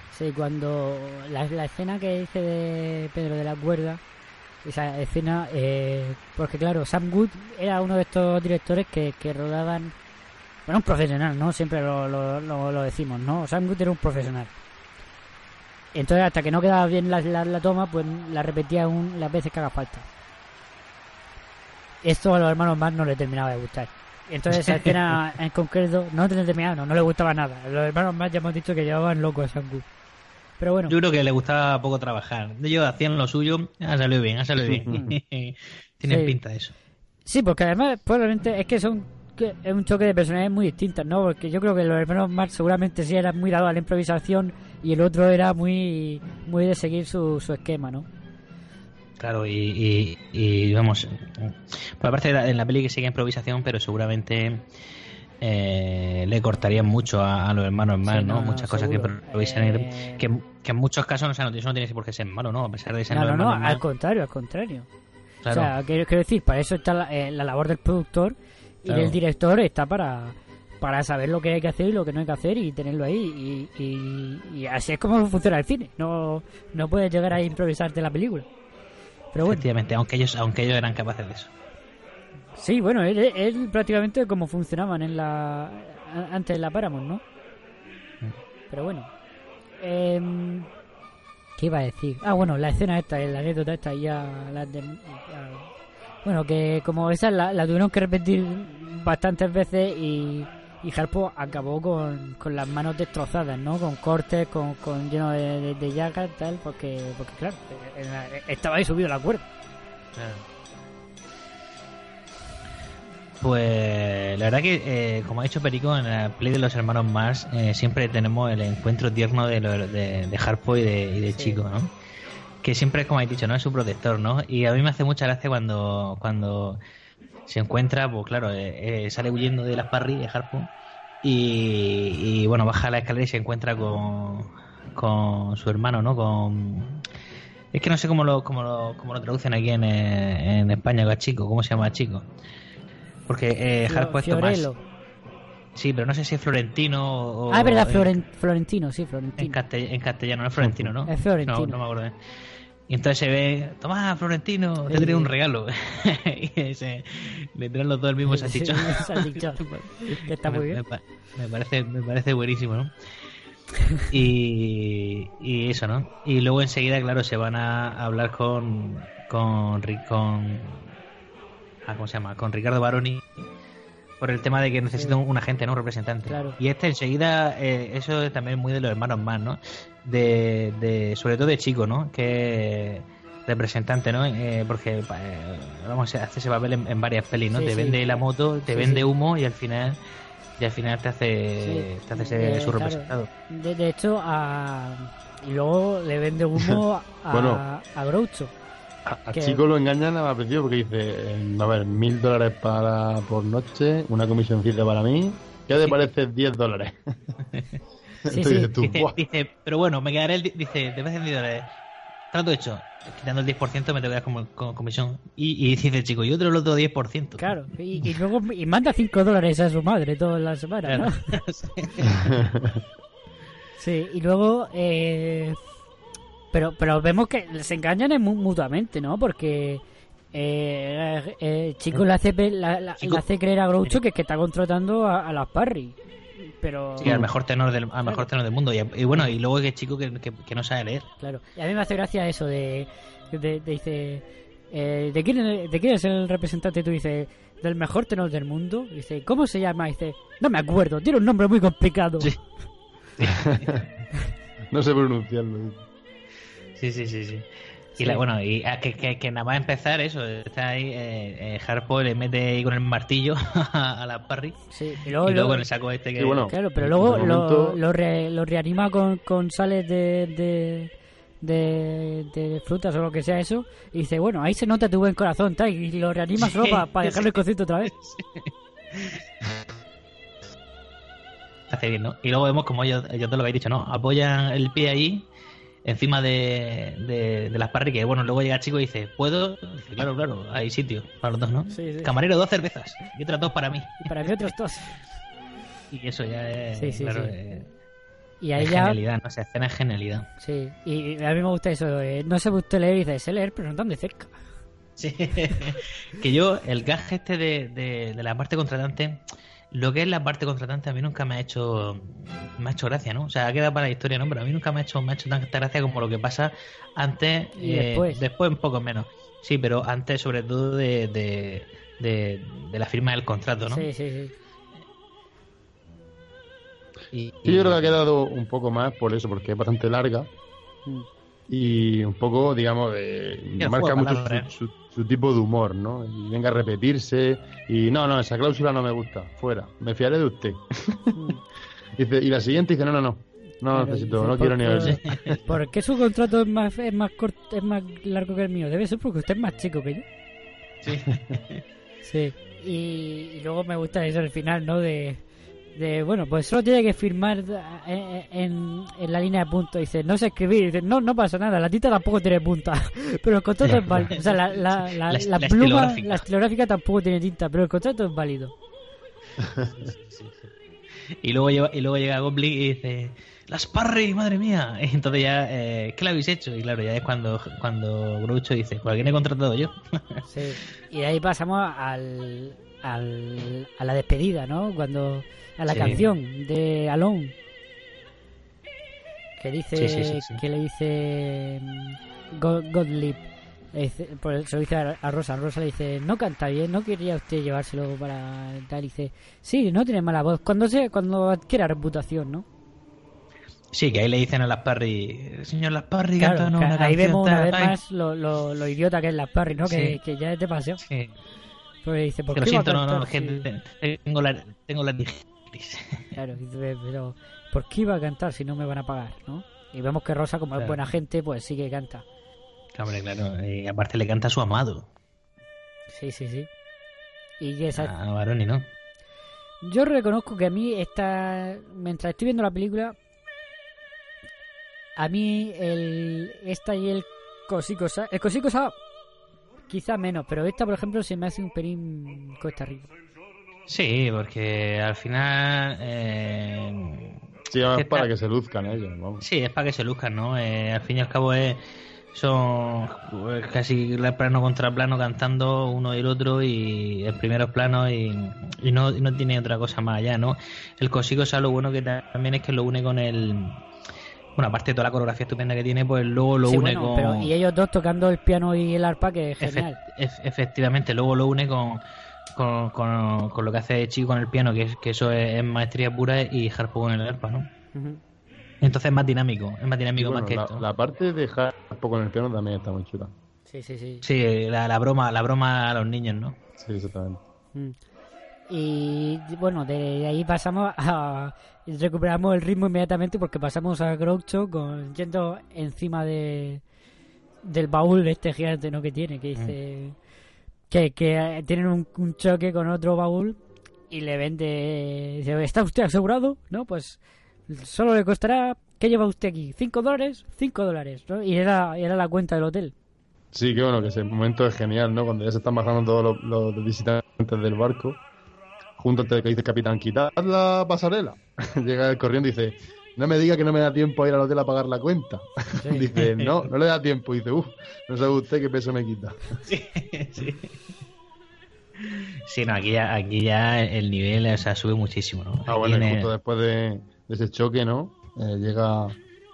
Sí, cuando la, la escena que dice de Pedro de la cuerda, esa escena, eh, porque claro, Sam Wood era uno de estos directores que, que rodaban, bueno, un profesional, ¿no? Siempre lo, lo, lo, lo decimos, ¿no? Sam Wood era un profesional. Entonces, hasta que no quedaba bien la, la, la toma, pues la repetía un, las veces que haga falta. Esto a los hermanos más no le terminaba de gustar. Entonces, esa escena (laughs) en concreto no le terminaba, no, no le gustaba nada. Los hermanos más ya hemos dicho que llevaban loco a Sam Wood. Pero bueno. Yo creo que le gustaba poco trabajar. Ellos hacían lo suyo, ha salido bien, ha salido bien. (laughs) Tienen Sí. pinta de eso. Sí, porque además probablemente es que son que es un choque de personalidades muy distintas, ¿no? Porque yo creo que los hermanos Marx seguramente sí eran muy dados a la improvisación y el otro era muy muy de seguir su, su esquema, ¿no? Claro, y, y, y vamos. Por aparte, en la peli que sigue improvisación, pero seguramente eh, le cortarían mucho a, a los hermanos más, Sí, ¿no? Muchas cosas que improvisan. Eh, Que, que en muchos casos, o sea, no, eso no tiene por qué ser malo, ¿no? A pesar de ser No, al contrario, al contrario. Claro. O sea, quiero, quiero decir, para eso está la, eh, la labor del productor y Claro. del director está para para saber lo que hay que hacer y lo que no hay que hacer y tenerlo ahí y, y, y así es como funciona el cine no no puedes llegar a improvisarte la película pero bueno Efectivamente, aunque ellos, aunque ellos eran capaces de eso. Sí, bueno, es prácticamente como funcionaban en la antes en la Paramount, ¿no? Pero bueno. Em, ¿Qué iba a decir? Ah, bueno, la escena esta, la anécdota esta, ya la de- bueno, que como esa la, la tuvieron que repetir bastantes veces y, y Harpo acabó con, con las manos destrozadas, ¿no? Con cortes, con, con lleno de, de, de llagas, tal, porque, porque claro, eh, estaba ahí subido la cuerda. Pues la verdad que, eh, como ha dicho Perico, en la play de los hermanos Mars eh, siempre tenemos el encuentro tierno de, lo- de, de Harpo y de, y de Sí. Chico, ¿no? Que siempre, como habéis dicho, ¿no? Es su protector, ¿no? Y a mí me hace mucha gracia cuando, cuando se encuentra, pues claro, eh, eh, sale huyendo de las parry de Harpo y, y, bueno, baja la escalera y se encuentra con, con su hermano, ¿no? Con... Es que no sé cómo lo, cómo lo, cómo lo traducen aquí en, eh, en España, con Chico, ¿cómo se llama Chico? Porque eh, es Tomás. Fiorello. Sí, pero no sé si es florentino o. Ah, es verdad, en- Floren- Florentino, sí, En, Florentino. castell- en castellano, no es florentino, ¿no? Es florentino. No, no me acuerdo. bien. Y entonces se ve, Tomás, Florentino, te traído un regalo. (laughs) y se, le traen los dos el mismo salchichón. Sí, salchichón. (laughs) Que está muy bien. Me, me parece, me parece buenísimo, ¿no? (laughs) Y, y eso, ¿no? Y luego enseguida, claro, se van a hablar con con, con ah, ¿cómo se llama? Con Ricardo Baroni por el tema de que necesita un, un agente, ¿no? Un representante. Claro. Y este enseguida, eh, eso es también muy de los hermanos más, ¿no? De, de, sobre todo de chico, ¿no? Que representante, ¿no? Eh, porque, eh, vamos, hace ese papel en, en varias pelis, ¿no? Sí, te sí. vende la moto, te Sí, vende sí. humo y al final y al final te hace, te hace ser Eh, su claro. representado. De, de hecho, a... y luego le vende humo (laughs) a, Bueno. a Groucho. A Que- Chico lo engañan a principio porque dice, eh, a ver, mil dólares para por noche, una comisioncita para mí, ¿qué te parece 10 dólares? (laughs) Sí, sí. dices tú, Dice, pero bueno, me quedaré el. di- Dice, te parece dólares. Trato hecho. Quitando el 10% me te voy como, como comisión. Y, y dice el chico, yo te lo otro 10%. Claro, y, y luego y manda 5 dólares a su madre toda la semana, ¿no? Claro. (laughs) (laughs) Sí, y luego. Eh, pero, pero vemos que se engañan en mu- mutuamente, ¿no? Porque. Eh, eh, Chico le hace, pe- la- la- Chico- le hace creer a Groucho que, es que está contratando a, a las Parry. Pero. Sí, al mejor tenor del, al mejor tenor del mundo. Y, y bueno, y luego que chico que, que, que no sabe leer. Claro. Y a mí me hace gracia eso de. de, de- dice. eh, ¿de, quién, es- ¿De quién es el representante? Tú dices. Del mejor tenor del mundo. Dice. ¿Cómo se llama? Dice. No me acuerdo. Tiene un nombre muy complicado. Sí. (laughs) (laughs) no sé pronunciarlo. Sí, sí, sí, sí. Y la, bueno, y a que, que, que nada más empezar eso, está ahí, eh, eh, Harpo le mete ahí con el martillo (laughs) a la Parry Sí, y y luego, lo- con el saco este que... Y bueno, Claro, pero luego el lo, lo, re- lo reanima con, con sales de, de, de, de frutas o lo que sea eso. Y dice, bueno, ahí se nota tu buen corazón, tal. Y lo reanima solo (laughs) Sí, para dejarlo sí. inconsciente otra vez. Hace bien, ¿no? Y luego vemos como ellos, ellos dos lo habéis dicho, ¿no? Apoyan el pie ahí, encima de, de, de las que bueno, luego llega el chico y dice, ¿puedo? Dice, claro, claro, hay sitio para los dos, ¿no? Sí, sí. Camarero, dos cervezas y otras dos para mí. Y para mí otros dos. (laughs) Y eso ya es, Sí, sí, claro, sí. eh, Y ahí es ya... genialidad, ¿no? Esa escena es genialidad. Sí, y a mí me gusta eso. eh, no sabe usted leer y dice, sé leer, pero no tan de cerca. Sí. (laughs) que yo, el gag este de, de, de la parte contratante, lo que es la parte contratante a mí nunca me ha hecho me ha hecho gracia, ¿no? O sea, ha quedado para la historia, ¿no? Pero a mí nunca me ha hecho, me ha hecho tanta gracia como lo que pasa antes Y eh, después. después un poco menos. Sí, pero antes sobre todo de, de, de, de la firma del contrato, ¿no? Sí, sí, sí. Y, yo creo que ha quedado un poco más por eso, porque es bastante larga Mm. Y un poco, digamos, de, marca mucho palabras, su, su- su tipo de humor, ¿no? Y venga a repetirse y no, no, esa cláusula no me gusta, fuera, me fiaré de usted. (laughs) Dice, y la siguiente dice, no, no, no, no Claro, necesito, dice, no quiero ni ¿por ver. qué- (laughs) ¿Por qué su contrato es más, es más corto, es más largo que el mío? Debe ser porque usted es más chico que yo. Sí. Sí. Y, y luego me gusta eso al final, ¿no? De, de bueno, pues solo tiene que firmar en, en, en la línea de puntos. Dice, no sé escribir. Dice, no, no pasa nada, la tinta tampoco tiene punta. (laughs) Pero el contrato es válido. O sea, la, la, pluma, estilográfica. la estilográfica tampoco tiene tinta, pero el contrato es válido. (laughs) Y luego, lleva, y luego llega Goblin y dice, las Parry, madre mía. (laughs) Y entonces ya, eh, ¿qué le habéis hecho? Y claro, ya es cuando, cuando Groucho dice, ¿por quién he contratado yo? Sí. Y de ahí pasamos al, al, a la despedida, ¿no? Cuando a la Sí. canción de Alone. Que dice, Sí, sí, que le dice God, se lo dice a, Rosa. Rosa le dice, no canta bien, no quería usted llevárselo para tal. Y dice, sí, no tiene mala voz. Cuando se, cuando adquiera reputación, ¿no? Sí, que ahí le dicen a las Parry, señor las Parry, Claro, una ahí canción, vemos una vez tal". más lo, lo, lo idiota que es la Parry, ¿no? Que, Sí. que ya es de paseo. Sí, Porque dice, ¿por que qué siento, no, no, tengo la, tengo la (laughs) Claro, pero ¿por qué iba a cantar si no me van a pagar, no? Y vemos que Rosa, como es Claro. buena gente, pues sí que canta. Hombre, claro, y aparte le canta a su amado, Sí, sí, sí. Y esa... a Baroni, ¿no? Yo reconozco que a mí esta... Mientras estoy viendo la película, a mí el... Esta y el Cosicosa... El Cosicosa quizá menos, pero esta, por ejemplo, se me hace un pelín cuesta arriba. Sí, porque al final... Eh, Sí, ¿Qué para que se luzcan ellos, vamos. Sí, es para que se luzcan, ¿no? Eh, al fin y al cabo es, son casi plano contra plano cantando uno y el otro y en primeros planos y, y no, y no tiene otra cosa más allá, ¿no? El Cosico o lo bueno que también es que lo une con el... Bueno, aparte de toda la coreografía estupenda que tiene, pues luego lo Sí, une bueno, con... pero y ellos dos tocando el piano y el arpa, que es genial. ef- efectivamente, luego lo une con, con, con, con lo que hace Chico con el piano, que, es, que eso es, es maestría pura, y Harpo con el arpa, ¿no? Ujú. Entonces es más dinámico, es más dinámico Bueno, más que la, esto. la parte de Harpo con el piano también está muy chula. Sí, sí, sí. Sí, la, la broma, la broma a los niños, ¿no? Sí, exactamente. Mm. Y bueno, de ahí pasamos a. Recuperamos el ritmo inmediatamente porque pasamos a Groucho con, yendo encima de del baúl este gigante ¿no? que tiene, que dice. Que, que tienen un, un choque con otro baúl y le vende. Dice, ¿está usted asegurado? No, pues solo le costará. ¿Qué lleva usted aquí? ¿Cinco dólares? Cinco dólares, ¿no? Y era, era la cuenta del hotel. Sí, que bueno, que ese momento es genial, ¿no? Cuando ya se están bajando todos los, visitantes del barco. Junto que dice el capitán, quitad la pasarela. (laughs) Llega corriendo y dice, no me diga que no me da tiempo a ir al hotel a pagar la cuenta. Sí. (laughs) dice, no, no le da tiempo. dice, uff, no sabe usted qué peso me quita. (laughs) Sí, sí. Sí, no, aquí ya, aquí ya el nivel o sea, sube muchísimo, ¿no? Ah, Aquí bueno, en y el- justo después de, de ese choque, ¿no? Eh, llega a,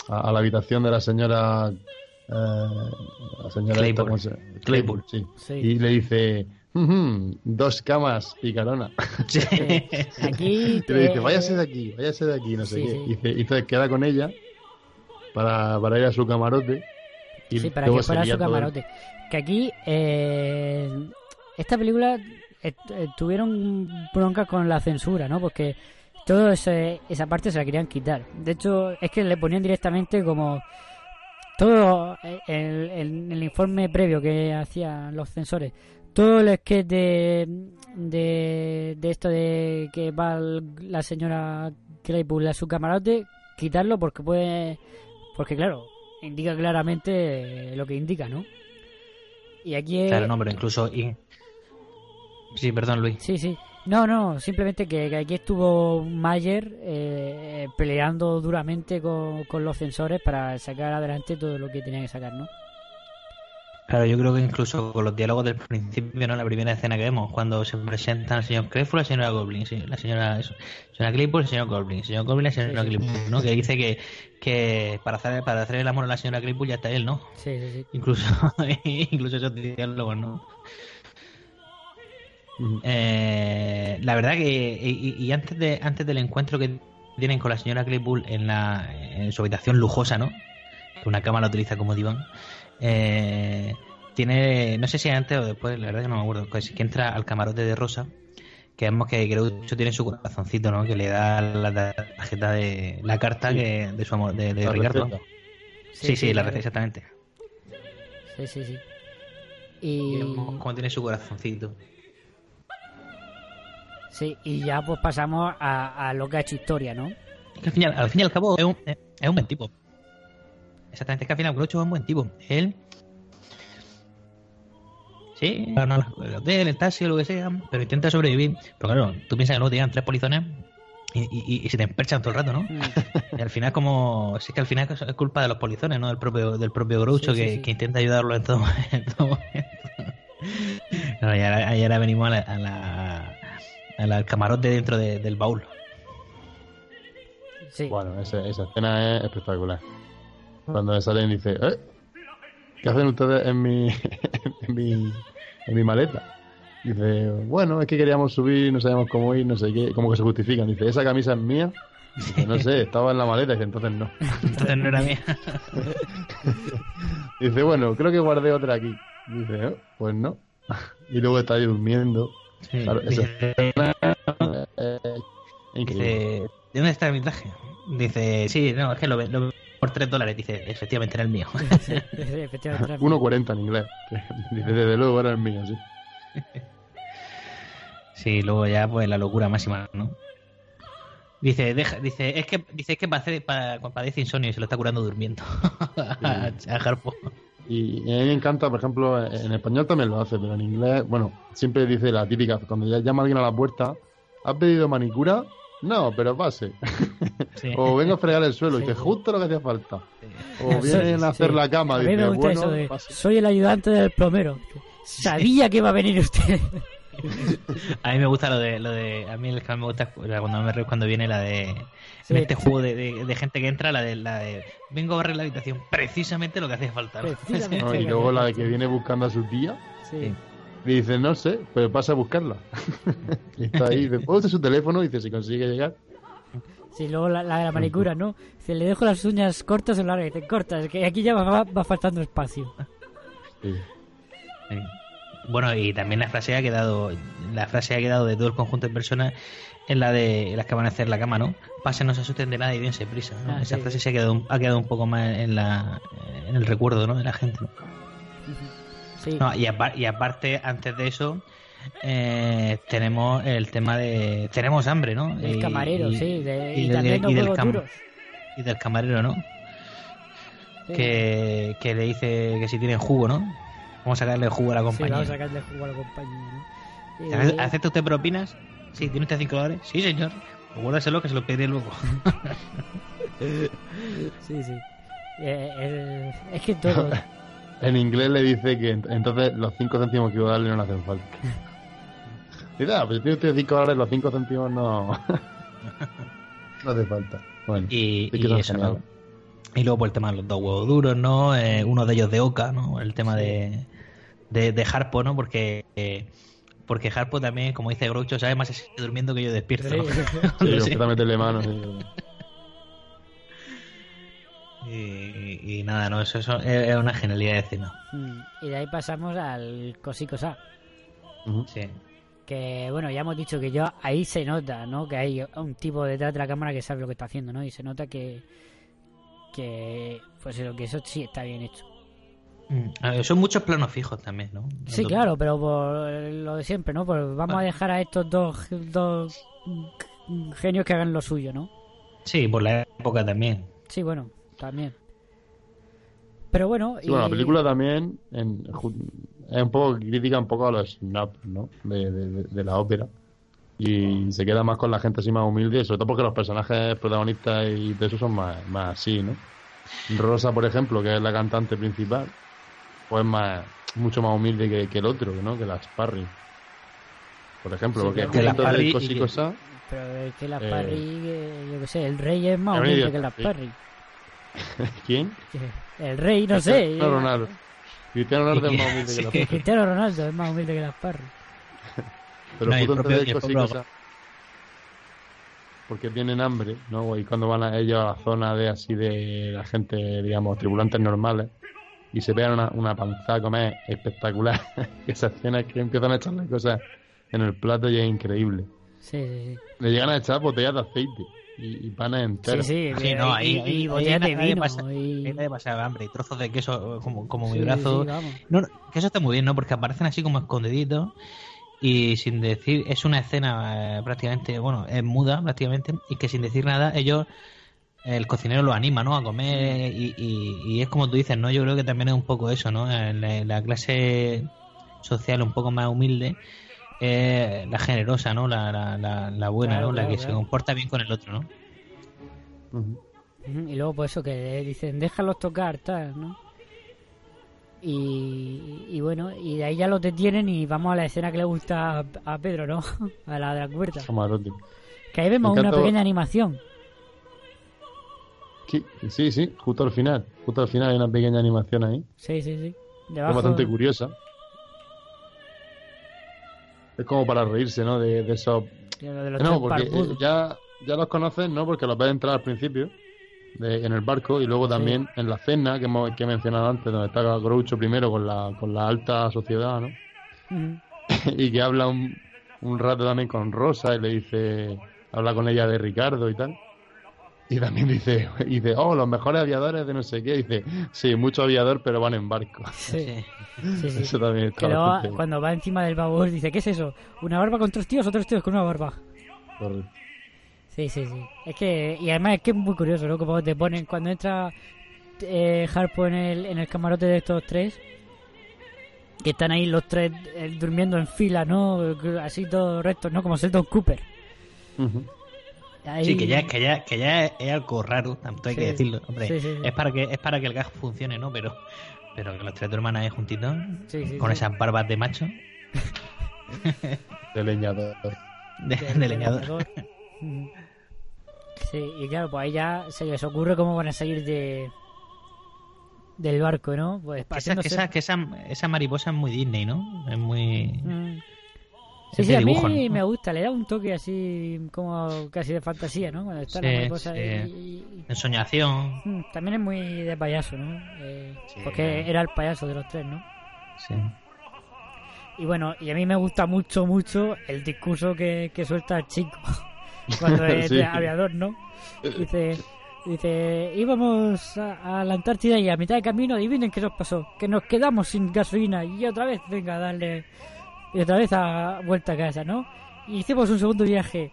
a la habitación de la señora. eh, la señora. Claypool. esta, ¿cómo se- Claypool. sí. Sí. Y le dice: "Ujú, Dos camas y carona. (laughs) Sí. (laughs) Aquí. Y le dice: Váyase de aquí, váyase de aquí, no sé Sí, qué. sí. Y dice- y entonces queda con ella para, para ir a su camarote. Y Sí, para que fuera su el- camarote. Que aquí, eh, esta película eh, tuvieron bronca con la censura, ¿no? Porque todo ese- esa parte se la querían quitar. De hecho, es que le ponían directamente como todo eh, el, el- el informe previo que hacían los censores. Todo el sketch de, de, de esto de que va la señora Claypool a su camarote, quitarlo porque puede... Porque claro, indica claramente lo que indica, ¿no? Y aquí es... Claro, no, pero incluso. y- Sí, perdón, Luis. Sí, sí. No, no, simplemente que, que aquí estuvo Mayer eh, peleando duramente con, con los censores para sacar adelante todo lo que tenía que sacar, ¿no? Claro, yo creo que incluso con los diálogos del principio, ¿no? La primera escena que vemos, cuando se presentan el señor y la señora Goblin, la señora, señora Claypool y el señor Goblin, el señor Goblin y la señora. Claypool, ¿no? Que dice que, que para hacer, para hacer el amor a la señora Claypool ya está él, ¿no? Sí, sí, sí. Incluso, (laughs) incluso esos diálogos, ¿no? Eh, la verdad que y, y antes de antes del encuentro que tienen con la señora Claypool en la en su habitación lujosa, ¿no? Que una cama la utiliza como diván. Eh, tiene no sé si antes o después, la verdad que no me acuerdo, pues, que entra al camarote de Rosa, que vemos que Groucho tiene su corazoncito, ¿no? Que le da la tarjeta de la carta Sí. que de su amor de, Ricardo. Sí, sí, la receta exactamente. Sí, sí, sí. Y vemos cómo tiene su corazoncito. sí, y ya pues pasamos a, a lo que ha hecho historia, ¿no? Es que al fin, y al, al fin y al cabo es un, es un buen tipo. Exactamente, es que al final Groucho es un buen tipo. Él. Sí, no, no, el hotel, el taxi o lo que sea, pero intenta sobrevivir. Pero claro, tú piensas que luego te llegan tres polizones y, y- y se te emperchan todo el rato, ¿no? Y al final, como. Sí, que al final es culpa de los polizones, ¿no? Del propio, del propio Groucho Sí, sí, que, sí. que intenta ayudarlo en todo, (laughs) en todo momento. Ahora, y ahora venimos a la, a la- a la- al camarote dentro de- del baúl. Sí. Bueno, esa, esa escena es espectacular. Cuando salen y dice, ¿eh? ¿Qué hacen ustedes en mi, (laughs) en mi, en mi maleta? Dice, bueno, es que queríamos subir, no sabíamos cómo ir, no sé qué, como que se justifican. Dice, ¿esa camisa es mía? Dice, no sé, estaba en la maleta, dice, entonces no. (laughs) Entonces no era mía. (laughs) Dice, bueno, creo que guardé otra aquí. Dice, "Eh, pues no. Y luego está ahí durmiendo. Sí, Claro, esa dice- escena es increíble. Dice, ¿de dónde está traje? Dice, sí, no, es que lo, lo por 3 dólares. Dice, efectivamente era el mío. Sí, efectivamente. 1.40 (laughs) en inglés. (laughs) Dice, desde luego era el mío, sí. (laughs) sí, luego ya, pues la locura máxima, ¿no? Dice, deja, dice, es que, dice, es que padece, pa- padece insomnio y se lo está curando durmiendo. a, a Harpo. Y a mí me encanta, por ejemplo, en español también lo hace, pero en inglés, bueno, siempre dice la típica, cuando ya llama alguien a la puerta, ¿has pedido manicura? No, pero pase. Sí. (laughs) O vengo a fregar el suelo, y Sí, dice sí. justo lo que hacía falta. O Sí, vienen a hacer sí. la cama, A mí dice, me gusta bueno, eso de, pase. soy el ayudante del plomero. Sabía que iba a venir usted. (laughs) A mí me gusta lo de, lo de, a mí el que me gusta es cuando me río cuando viene la de, Sí. en este juego de, de- de gente que entra, la de, la de, vengo a barrer la habitación, precisamente lo que hacía falta. ¿no? (laughs) No, y luego la de que viene buscando a su tía, Sí. Y dice, no sé, pues pasa a buscarla. (laughs) y está ahí, dice, ¿puedo usar su teléfono? Y dice, si consigue llegar. Sí, luego la, la de la manicura, ¿no? Dice, le dejo las uñas cortas o largas. Dice, cortas, que aquí ya va, va faltando espacio. Sí. Sí. Bueno, y también la frase ha quedado, la frase ha quedado de todo el conjunto de personas en la de las que van a hacer la cama, ¿no? Pasen, no se asusten de nada y dense prisa. ¿no? Ah, Esa sí. frase se ha quedado, un- ha quedado un poco más en la en el recuerdo, ¿no? De la gente. ¿no? Sí. No, y, apar- y aparte, antes de eso, eh, tenemos el tema de tenemos hambre, ¿no? El camarero, y- sí. de- y, de- del huevos cam- duros. y del camarero, ¿no? Sí. Que, que le dice que si tienen jugo, ¿no? Vamos a sacarle jugo a la Sí, compañía. vamos a sacarle jugo a la compañía, ¿no? Y- ¿Ace- ¿Acepta usted propinas? Sí, ¿tiene usted 5 dólares? Sí, señor. Pues guárdaselo que se lo pediré luego. (laughs) Sí, sí. Eh, eh, es que todo. (laughs) En inglés le dice que ent- entonces los 5 céntimos que iba a darle no le hacen falta. (laughs) Dice, ah, pues si tiene usted 5 dólares, los 5 céntimos no. (laughs) no hace falta. Bueno, Y, sí y eso. ¿no? Y luego por el tema de los dos huevos duros, ¿no? Eh, uno de ellos de Oca, ¿no? El tema de, de, de Harpo, ¿no? Porque eh, porque Harpo también, como dice Groucho, sabe más así durmiendo que yo despierto. Sí, (laughs) Sí. completamente le mano. sí. Y, y nada, no, eso, eso es una genialidad de escena. Mm, y de ahí pasamos al Cosicosa. Ujú. Sí. Que bueno, ya hemos dicho que yo ahí se nota, ¿no? Que hay un tipo detrás de la cámara que sabe lo que está haciendo, ¿no? Y se nota que. Que. Pues eso, que eso sí está bien hecho. Mm, ver, son muchos planos fijos también, ¿no? Sí, claro, pero por lo de siempre, ¿no? Pues vamos a dejar a estos dos, dos genios que hagan lo suyo, ¿no? Sí, por la época también. Sí, bueno, también. Pero bueno, Sí, bueno, la película también en- es un poco crítica un poco a los snap, ¿no? De, de- de- de la ópera. Y se queda más con la gente así más humilde, sobre todo porque los personajes protagonistas y de eso son más, más así, ¿no? Rosa, por ejemplo, que es la cantante principal, pues más mucho más humilde que, que el otro, ¿no? Que la Sparry. Por ejemplo, Sí, porque Que la antes Sparry de y Cosy que- Cosa, Pero es que la Eh, Parry, eh, yo qué sé, el rey es más humilde que la sí. Parry. (laughs) ¿quién? (laughs) El rey, no sé. (laughs) Cristiano Ronaldo. Cristiano Ronaldo es más humilde que la Que Sparry. Cristiano Ronaldo es más humilde que la Parry. Pero No, antes propio- Cosy propio- Cosa, porque tienen hambre, ¿no? Y cuando van a ellos a la zona de así de la gente, digamos, tripulantes normales, y se pegan una, una panzada a comer espectacular. Esa escena es que empiezan a echarle cosas en el plato y es increíble. Sí, sí, Le llegan a echar botellas de aceite y, y panes enteros. Sí, sí, no, ahí, y, ahí- y botellas de nadie vino. pasa- y... ahí nadie pasa hambre y trozos de queso como, como mi brazo. sí. No, no, que eso está muy bien, ¿no? Porque aparecen así como escondiditos y sin decir, es una escena eh, prácticamente, bueno, es muda prácticamente y que sin decir nada ellos, el cocinero los anima, ¿no? A comer y, y- y es como tú dices, ¿no? Yo creo que también es un poco eso, ¿no? En la, en la clase social un poco más humilde, eh, la generosa, ¿no? La, la, la, la buena, Claro, ¿no? La claro, que se comporta bien con el otro, ¿no? Y luego, pues eso, que le dicen, déjalos tocar, tal, ¿no? Y, y bueno, y de ahí ya los detienen y vamos a la escena que le gusta a, a Pedro, ¿no? (laughs) A la de la cubierta. Camarote. Que ahí vemos una pequeña animación. Sí, sí, sí, justo al final. Justo al final hay una pequeña animación ahí. Sí, sí, sí. Es bastante curiosa. Es como para reírse, ¿no? De, de esos de los No, porque eh, ya, ya los conoces, ¿no? Porque los ves entrar al principio de- en el barco y luego también en la cena que, hemos, que he mencionado antes, donde está Groucho primero con la, con la alta sociedad, ¿no? (laughs) Y que habla un, un rato también con Rosa y le dice, habla con ella de Ricardo y tal. Y también dice, y dice, oh, los mejores aviadores de no sé qué. Y dice, sí, mucho aviador, pero van en barco. Sí, (laughs) sí, sí. Eso también está Que bastante cuando va encima del babor, dice, ¿qué es eso? ¿Una barba con tres tíos o tres tíos con una barba? correcto. Sí, sí, sí. Es que, y además es que es muy curioso, ¿no? Como te ponen, cuando entra eh, Harpo en el, en el camarote de estos tres, que están ahí los tres eh, durmiendo en fila, ¿no? Así todos rectos, ¿no? Como Sheldon Cooper. Ujú. Ahí- Sí, que ya, que ya, que ya es, es algo raro, tanto hay Sí. que decirlo. Hombre, Sí, sí, sí. es para que es para que el gas funcione, ¿no? Pero, pero que los tres hermanas ahí juntitos, Sí, sí, con sí. esas barbas de macho, (laughs) De leñador. de, de leñador. (laughs) Sí, y claro, pues ahí ya se les ocurre cómo van a salir de del barco, ¿no? Pues Que esa, esa, que esa, esa mariposa es muy Disney, ¿no? Es muy... Mm. Sí, sí, a mí me gusta, le da un toque así como casi de fantasía, ¿no? Cuando está la Sí, mariposa sí. y- y- Ensoñación. Mm, También es muy de payaso, ¿no? Eh, Sí. porque era el payaso de los tres, ¿no? Sí. Y bueno, y a mí me gusta mucho, mucho el discurso que, que suelta el chico (laughs) cuando es Sí. de aviador, ¿no? Dice, dice, íbamos a, a la Antártida y a mitad de camino, adivinen qué nos pasó, que nos quedamos sin gasolina y otra vez, venga, a darle, y otra vez a vuelta a casa, ¿no? Y hicimos un segundo viaje.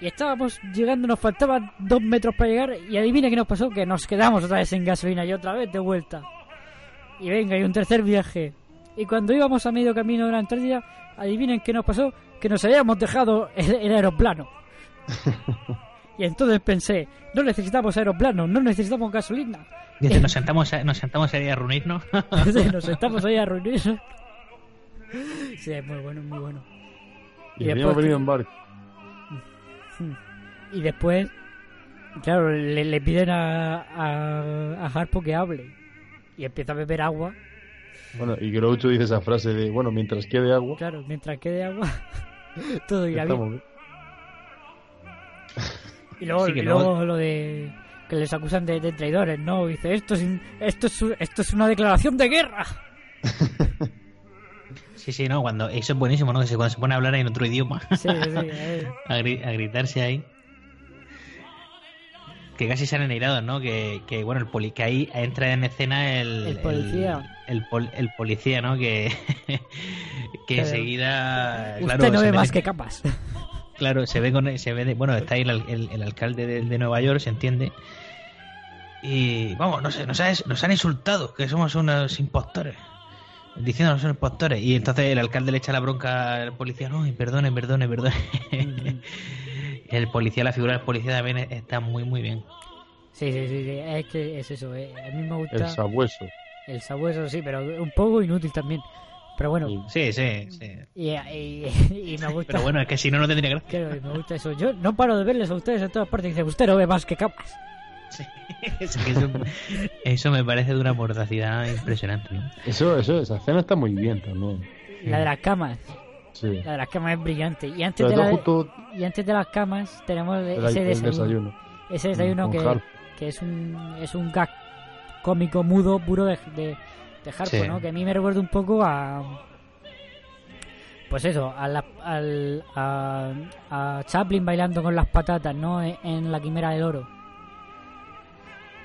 Y estábamos llegando, nos faltaban dos metros para llegar y adivinen qué nos pasó, que nos quedamos otra vez sin gasolina y otra vez de vuelta. Y venga, y un tercer viaje. Y cuando íbamos a medio camino de la Antártida, adivinen qué nos pasó, que nos habíamos dejado el, el aeroplano. (laughs) y entonces pensé, no necesitamos aeroplano, no necesitamos gasolina. Dice, (laughs) nos sentamos, a- nos sentamos ahí a reunirnos. Nos sentamos ahí a reunirnos. Sí, es muy bueno, muy bueno. Y, Y después- venido en barco. Y después, claro, le, le piden a, a, a Harpo que hable. Y empieza a beber agua. Bueno, y Groucho dice esa frase de, bueno, mientras quede agua, Claro, mientras quede agua, (laughs) todo irá bien. estamos bien. Y luego, Sí, que y luego- lo de que les acusan de, de traidores, ¿no? Dice, esto es, esto, es, esto es una declaración de guerra. (laughs) Sí, sí, no, cuando eso es buenísimo, ¿no? Que se, cuando se pone a hablar en otro idioma, Sí, sí, (laughs) a, gri- a gritarse ahí. Que casi se han ennegrado, ¿no? Que, que bueno, el poli, que ahí entra en escena el, El policía. El, el pol- el policía, ¿no? Que, (laughs) que enseguida. Usted claro, no se ve más que capas. (laughs) Claro, se ve con se ve de- bueno, está ahí el, el- el alcalde de, de Nueva York, se entiende. Y vamos, no sé, nos, ha- nos han insultado, que somos unos impostores. Diciéndonos son impostores. Y entonces el alcalde le echa la bronca al policía, no, y perdone, perdone, perdone. (laughs) el policía, la figura del policía también está muy, muy bien. Sí, sí, sí, sí, es que es eso. eh. A mí me gusta El sabueso. el sabueso, sí, pero un poco inútil también. Pero bueno, Sí, sí, sí. y, y- (laughs) y me gusta. Pero bueno, es que si no, no tendría gracia. Claro, me gusta eso. Yo no paro de verles a ustedes en todas partes. Dice, usted no ve más que capas. Sí. (laughs) Eso, eso me parece de una mordacidad impresionante. ¿no? Eso, eso, esa escena está muy bien también. La de las camas. Sí. La de las camas es brillante. Y antes, de, la- justo y antes de las camas tenemos el, ese el desayuno. desayuno. Ese desayuno que, es un es un gag cómico mudo puro de, de, de Harpo, Sí. ¿no? Que a mí me recuerda un poco a... Pues eso, a, la, al, a, a Chaplin bailando con las patatas, ¿no? En, en la quimera del oro.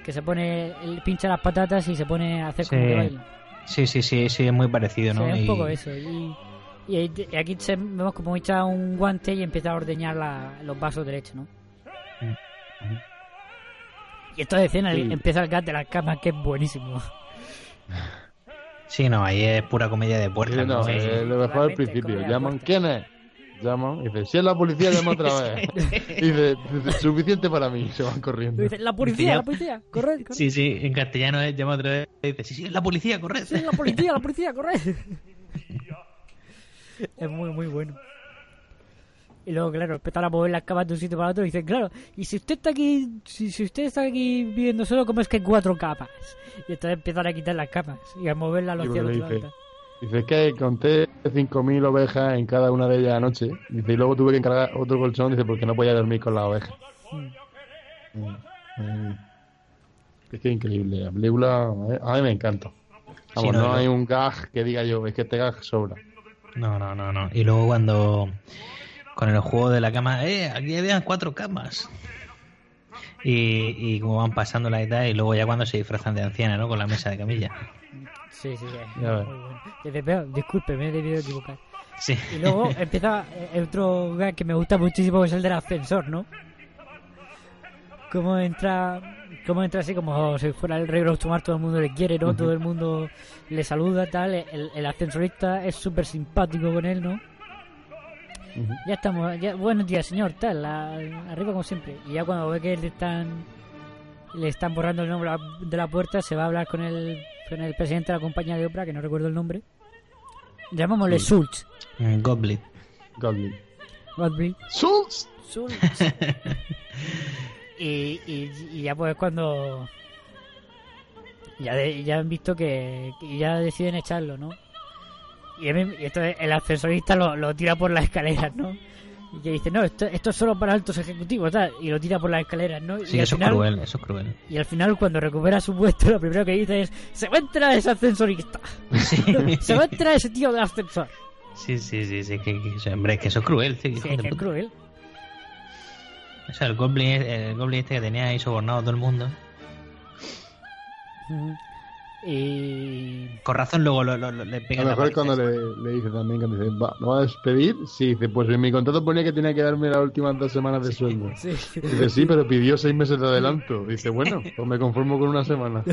Que se pone, él pincha las patatas y se pone a hacer como Sí. que baila. Sí, sí, sí, sí, es muy parecido, ¿no? Sí, un Y- poco eso. Y, y, y aquí se- vemos como echa un guante y empieza a ordeñar la- los vasos de leche, ¿no? Mm. Y esta escena Sí. empieza el gat de las camas, que es buenísimo. Sí, no, ahí es pura comedia de puertas. Sí, no, ¿no? Sí. lo mejor al principio. Llaman, fuerte. ¿quién es? Llaman, y dice, si es la policía, llama otra (laughs) vez. Y dice, suficiente para mí, se van corriendo. Dice, la policía, la policía, corred, corred. Sí, sí, en castellano es llama otra vez y dice, sí, sí, es la policía, corred. Sí, la policía, la policía, corred. es muy, muy bueno. Y luego, claro, empiezan a mover las camas de un sitio para otro y dicen, claro, y si usted está aquí, si, si usted está aquí viviendo solo, ¿cómo es que hay cuatro camas? Y entonces empiezan a quitar las camas y a moverlas a los cielos. Dice, es que conté 5.000 ovejas en cada una de ellas anoche. Dice, y luego tuve que encargar otro colchón, dice, porque no podía dormir con las ovejas. Mm, mm. Es que es increíble. La película, a mí, me encanta. Vamos, Sí, no, no, no. hay un gag que diga yo, es que este gag sobra. No, no, no, no. Y luego cuando con el juego de la cama, eh, aquí habían cuatro camas. Y, y como van pasando la edad y luego ya cuando se disfrazan de anciana, ¿no? Con la mesa de camilla. Sí, sí, muy bueno. Dice, "Pero, disculpe, me he debido equivocar. Sí. Y luego (laughs) empieza eh, otro gag que me gusta muchísimo, que es el del ascensor, ¿no? Cómo entra, cómo entra así como si fuera el rey Groucho todo el mundo le quiere, ¿no? Todo el mundo le saluda, tal. El, el ascensorista es súper simpático con él, ¿no? Ya estamos, ya, buenos días, señor, tal, a- arriba como siempre. Y ya cuando ve que le están le están borrando el nombre de la puerta, se va a hablar con el, con el presidente de la compañía de ópera, que no recuerdo el nombre. Llamámosle Sí. Schultz. Mm, Goblet. Goblin. Godfrey. ¡Schultz! Schultz. (laughs) y, y, y ya pues cuando Ya, de- ya han visto que, que ya deciden echarlo, ¿no? Y, a mí- y esto es- el ascensorista lo, lo tira por las escaleras, ¿no? Y que dice, no, esto, esto es solo para altos ejecutivos, tal. Y lo tira por las escaleras, ¿no? Sí, y al eso final, es cruel, eso es cruel. Y al final, cuando recupera su puesto, lo primero que dice es, se va a entrar ese ascensorista. (laughs) (laughs) se va a entrar ese tío del ascensor. Sí, sí, sí, sí, que, que- hombre, es que eso es cruel, sí, hijo Sí, es que es puta. cruel. O sea, el goblin, el goblin este que tenía ahí sobornado a todo el mundo. Ujú. Y... Con razón luego lo, lo- lo- le A pega lo mejor cuando le, le dice también, cuando dice, va, ¿no va a despedir? Sí, dice, pues en mi contrato ponía que tenía que darme las últimas dos semanas de sueldo. Sí. Dice, sí, pero pidió seis meses de adelanto. Dice, bueno, pues me conformo con una semana. (laughs)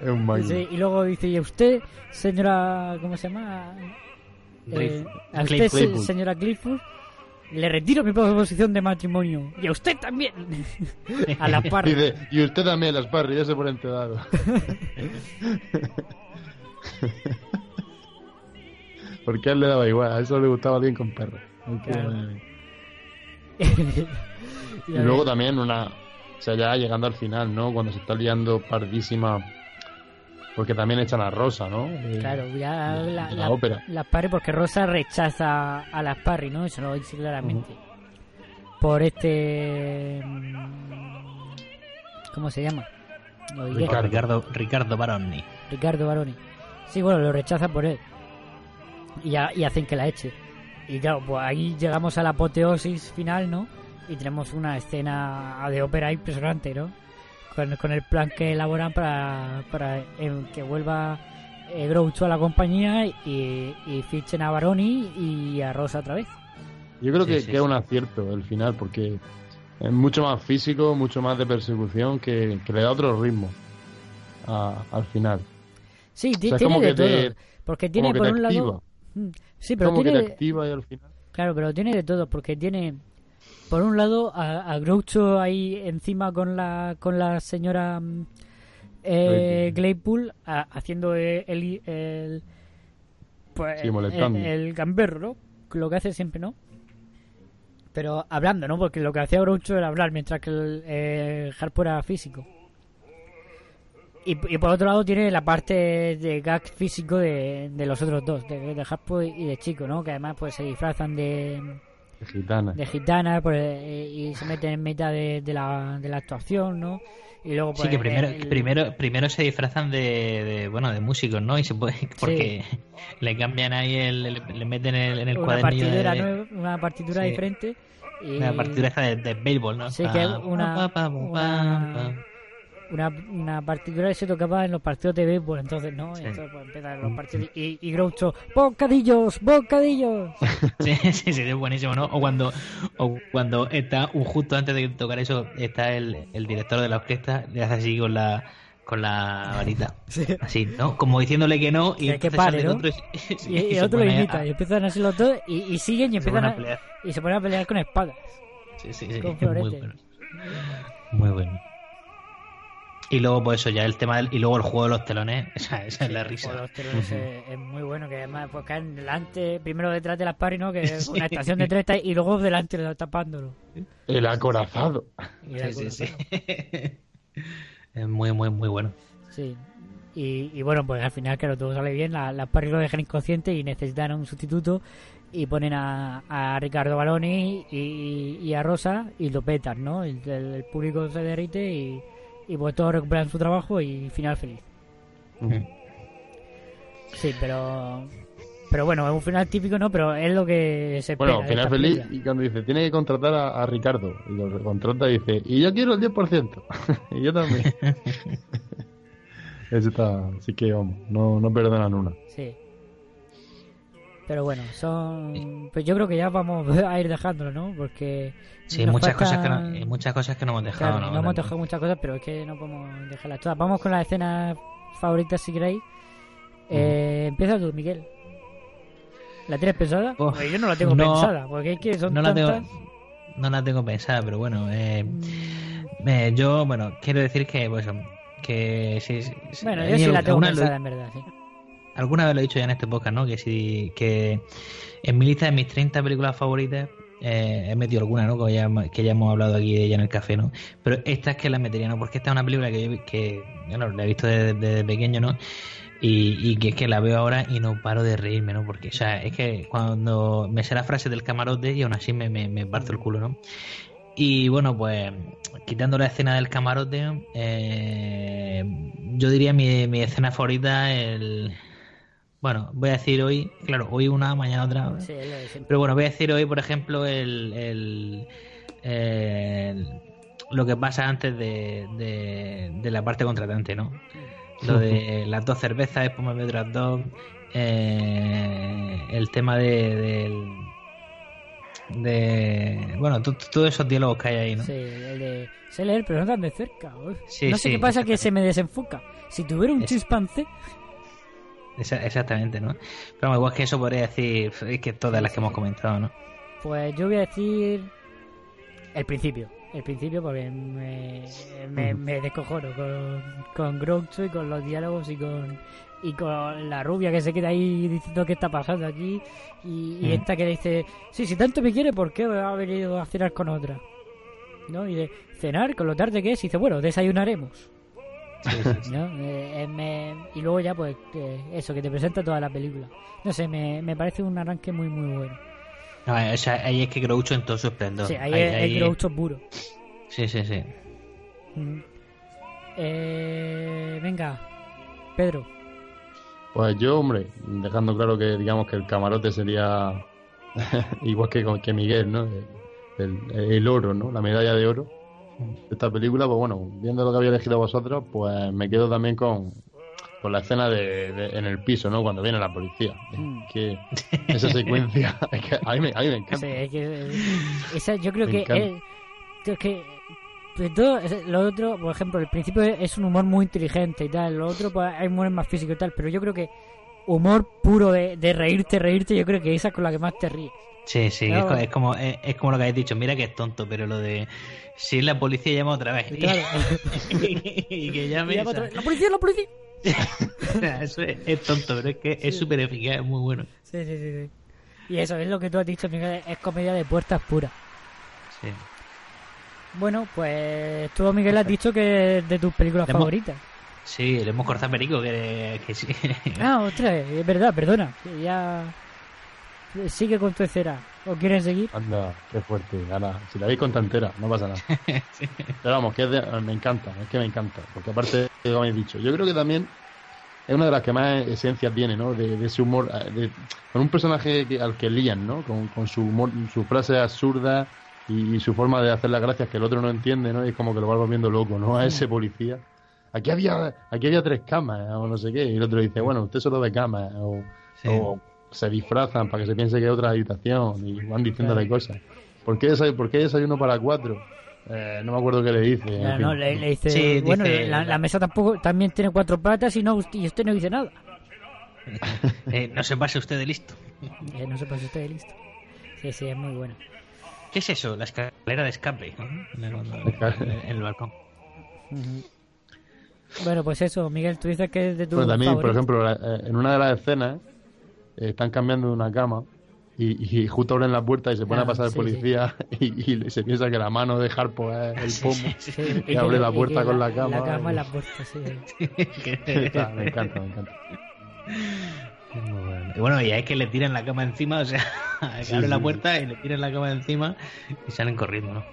es un. Sí, y luego dice, ¿y a usted, señora... ¿Cómo se llama? Eh, a usted, Cliff señora Clifford, le retiro mi proposición de matrimonio. Y a usted también. a la par. Dice, y usted también, las parras, ya se por enterado. Porque a él le daba igual, a eso le gustaba bien con Claro. (laughs) y Y luego también una, o sea, ya llegando al final, ¿no? Cuando se está liando pardísima, porque también echan a Rosa, ¿no? Eh, Claro, ya de la, la la- ópera. las Parry, porque Rosa rechaza a las Parry, ¿no? Eso lo dice claramente. Por este. mm, ¿Cómo se llama? Lo diré. Ricardo, Ricardo, Ricardo Baroni. Ricardo Baroni. Sí, bueno, lo rechaza por él. Y, y hacen que la eche. Y claro, pues ahí llegamos a la apoteosis final, ¿no? Y tenemos una escena de ópera impresionante, ¿no? Con, con el plan que elaboran para, para que vuelva eh, Groucho a la compañía y, y fichen a Baroni y a Rosa otra vez. Yo creo Sí, que, sí, que es sí. un acierto el final, porque es mucho más físico, mucho más de persecución, que, que le da otro ritmo a- al final. Sí, O sea, tiene como de que te- todo. Porque tiene como que por te un activa. lado... Mm, Sí, pero Como que tiene... te activa y al final... Claro, pero tiene de todo, porque tiene, por un lado, a, a Groucho ahí encima con la, con la señora mm, eh, Claypool a- haciendo el, el, el- pues, Sí, el, el gamberro, ¿no? Lo que hace siempre, ¿no? Pero hablando, ¿no? Porque lo que hacía Groucho era hablar, mientras que el eh, Harpo era físico. Y, y por otro lado tiene la parte de gag físico de, de los otros dos, de, de Harpo y de Chico, ¿no? Que además pues se disfrazan de, Gitana. de gitana pues, eh, y se meten en mitad de, de la, de la actuación, ¿no? Y luego pues Sí, que primero, el- primero, primero se disfrazan de, de, bueno, de músicos, ¿no? Y se puede, (laughs) porque le cambian ahí, el, le, le meten en el, en el una cuadernillo partitura, de, nueva- una partitura sí. diferente y una partitura de, de béisbol, ¿no? Sí, que es Pa, una- pa, pa, pa, una- pa. Una, una partitura que se tocaba en los partidos de béisbol, entonces, ¿no? Sí. Entonces pues, empiezan los partidos y, y Groucho, ¡bocadillos! ¡bocadillos! (laughs) Sí, sí, sí, es buenísimo, ¿no? O cuando, o cuando está, justo antes de tocar eso, está el, el director de la orquesta, le hace así con la con la varita. Sí. Así, ¿no? Como diciéndole que no, y Que- pare, otro y, Y, (laughs) y se otro lo a- y empiezan así los dos y, y siguen y empiezan a, pelear. y se ponen a pelear con espadas. Sí, sí, sí, con es muy bueno. Muy bueno. Y luego, pues eso, ya el tema del, y luego el juego de los telones, (laughs) esa, esa es la risa. los telones es, es muy bueno, que además pues caen delante, primero detrás de las paris, ¿no? Que es una estación de tres y luego delante tapándolo. El acorazado. Y era Sí, sí, sí. (laughs) es muy, muy, muy bueno. Sí. Y, y bueno, pues al final, claro, todo sale bien. La- Las Parry lo dejan inconsciente y necesitan un sustituto. Y ponen a, a Ricardo Baloni y, y a Rosa y lo petan, ¿no? El, el- el público se derrite y, y pues todos recuperan su trabajo y final feliz. Sí, pero. Pero bueno, es un final típico, ¿no? Pero es lo que se espera. Bueno, final feliz película. y cuando dice, tiene que contratar a, a Ricardo. Y lo contrata y dice, y yo quiero el 10%. (laughs) y yo también. (laughs) Eso está, así que vamos, no, no perdonan una. Sí. Pero bueno, son. Pues yo creo que ya vamos (laughs) a ir dejándolo, ¿no? Porque. Sí, muchas cosas, que no, hay muchas cosas que no hemos dejado. Claro, no, hemos dejado muchas cosas, pero es que no podemos dejarlas todas. Vamos con las escenas favoritas si queréis. Eh, Empieza tú, Miguel. ¿La tienes pensada? Oh, yo no la tengo no, pensada, porque es que son no la tengo, tantas. no la tengo pensada, pero bueno, eh, Mm, eh, yo, bueno, quiero decir que, pues, que sí, sí, Bueno, eh, yo sí la tengo lo- pensada, en verdad, sí. Alguna vez lo he dicho ya en este podcast, ¿no? Que sí, que en mi lista de mis 30 películas favoritas Eh, he metido alguna, ¿no? Que ya, hemos hablado aquí de ella en el café, ¿no? Pero esta es que la metería, ¿no? Porque esta es una película que, yo, que bueno, la he visto desde, desde pequeño, ¿no? Y, y, que es que la veo ahora y no paro de reírme, ¿no? Porque, o sea, es que cuando me sé la frase del camarote y aún así me, me, me parto el culo, ¿no? Y bueno, pues quitando la escena del camarote, eh, yo diría mi, mi escena favorita, el... Bueno, voy a decir hoy, claro, hoy una, mañana otra. Sí, de. Pero bueno, voy a decir hoy, por ejemplo, el, el, el- lo que pasa antes de, de, de la parte contratante, ¿no? Lo de (laughs) las dos cervezas, después me otras dos. eh, el tema de, del- de. Bueno, to- todos esos diálogos que hay ahí, ¿no? Sí, el de sé leer, pero no tan de cerca. Sí, no sé sí, qué pasa que se me desenfoca. Si tuviera un Es- chispance, Esa- exactamente, ¿no? Pero igual que eso podría decir es que todas las que hemos comentado, ¿no? pues yo voy a decir el principio. El principio porque me, me, me descojono con, con Groucho y con los diálogos y con y con la rubia que se queda ahí diciendo qué está pasando aquí y, y Mm. esta que dice sí si tanto me quiere ¿por qué ha venido a cenar con otra? ¿no? y de cenar con lo tarde que es y dice bueno desayunaremos ¿no? Eh, eh, me- y luego ya pues eh, eso que te presenta toda la película no sé me, me parece un arranque muy muy bueno No, o sea, ahí es que Groucho en todo su esplendor. sí ahí, es, es Groucho puro Sí, sí, sí. Mm. Eh, venga, Pedro. Pues yo, hombre, dejando claro que digamos que el camarote sería (laughs) igual que, con- que Miguel, ¿no? El, el- el oro, ¿no? La medalla de oro esta película, pues bueno, viendo lo que había elegido vosotros, pues me quedo también con, con la escena de, de- en el piso, ¿no? Cuando viene la policía. Mm. Es que esa secuencia, (laughs) es que a mí me, a mí me encanta. Sí, es que, eh, esa yo creo que es, que pues todo lo otro, por ejemplo, el principio es, es un humor muy inteligente y tal, lo otro pues hay humor más físico y tal, pero yo creo que humor puro de, de reírte, reírte, yo creo que esa es con la que más te ríes. Sí, sí, Claro. es, co- es como, es, es como lo que habéis dicho. Mira que es tonto, pero lo de si la policía llama otra vez Claro. (laughs) y que llame. Y otra vez, ¡La policía, la policía! (laughs) eso es, es tonto, pero es que es súper eficaz, es muy bueno. Sí, sí, sí, sí. Y eso es lo que tú has dicho, Miguel, es comedia de puertas puras. Sí. Bueno, pues tú, Miguel, has dicho que es de tus películas Le hemos- favoritas. Sí, le hemos cortado Perico, que, que sí. Ah, ostras, es verdad, perdona. Ya. Sigue con tu escena. ¿O quieres seguir? Anda, qué fuerte. Ahora, si la veis con entera, no pasa nada. (laughs) Pero vamos, que es de- me encanta, es que me encanta. Porque aparte, como habéis dicho, yo creo que también es una de las que más esencia tiene, ¿no? De, de ese humor, eh, de- con un personaje que- al que lían, ¿no? Con, con su humor, sus frases absurdas y, y su forma de hacer las gracias que el otro no entiende, ¿no? Y es como que lo va volviendo loco, ¿no? A ese policía. Aquí había, aquí había tres camas, o no sé qué, y el otro dice, bueno, usted solo ve camas, o, Sí. o se disfrazan para que se piense que es otra habitación y van diciéndole cosas. ¿Por qué, desay- ¿Por qué desayuno para cuatro? Eh, no me acuerdo qué le dice. en Ya, fin. no, le, le dice, Sí, bueno, dice- la, la mesa tampoco también tiene cuatro patas y no y usted no dice nada. (laughs) Eh, no se pase usted de listo. Eh, no se pase usted de listo. Sí, sí, es muy bueno. ¿Qué es eso? La escalera de escape. En el, (laughs) en el balcón. Bueno, pues eso, Miguel, tú dices que es de tu Bueno, también, por ejemplo, eh, en una de las escenas están cambiando de una cama y, y justo abren la puerta y se pone Ah, a pasar el sí, policía (laughs) y, y se piensa que la mano de Harpo es el pomo Sí, y abre la puerta con la cama. La cama y- la (laughs) puerta, sí. Está, me encanta, me encanta. Muy bueno. Y bueno, y es que le tiran la cama encima, o sea, que (laughs) Sí, abre la sí, puerta y le tiran la cama encima y salen corriendo, ¿no?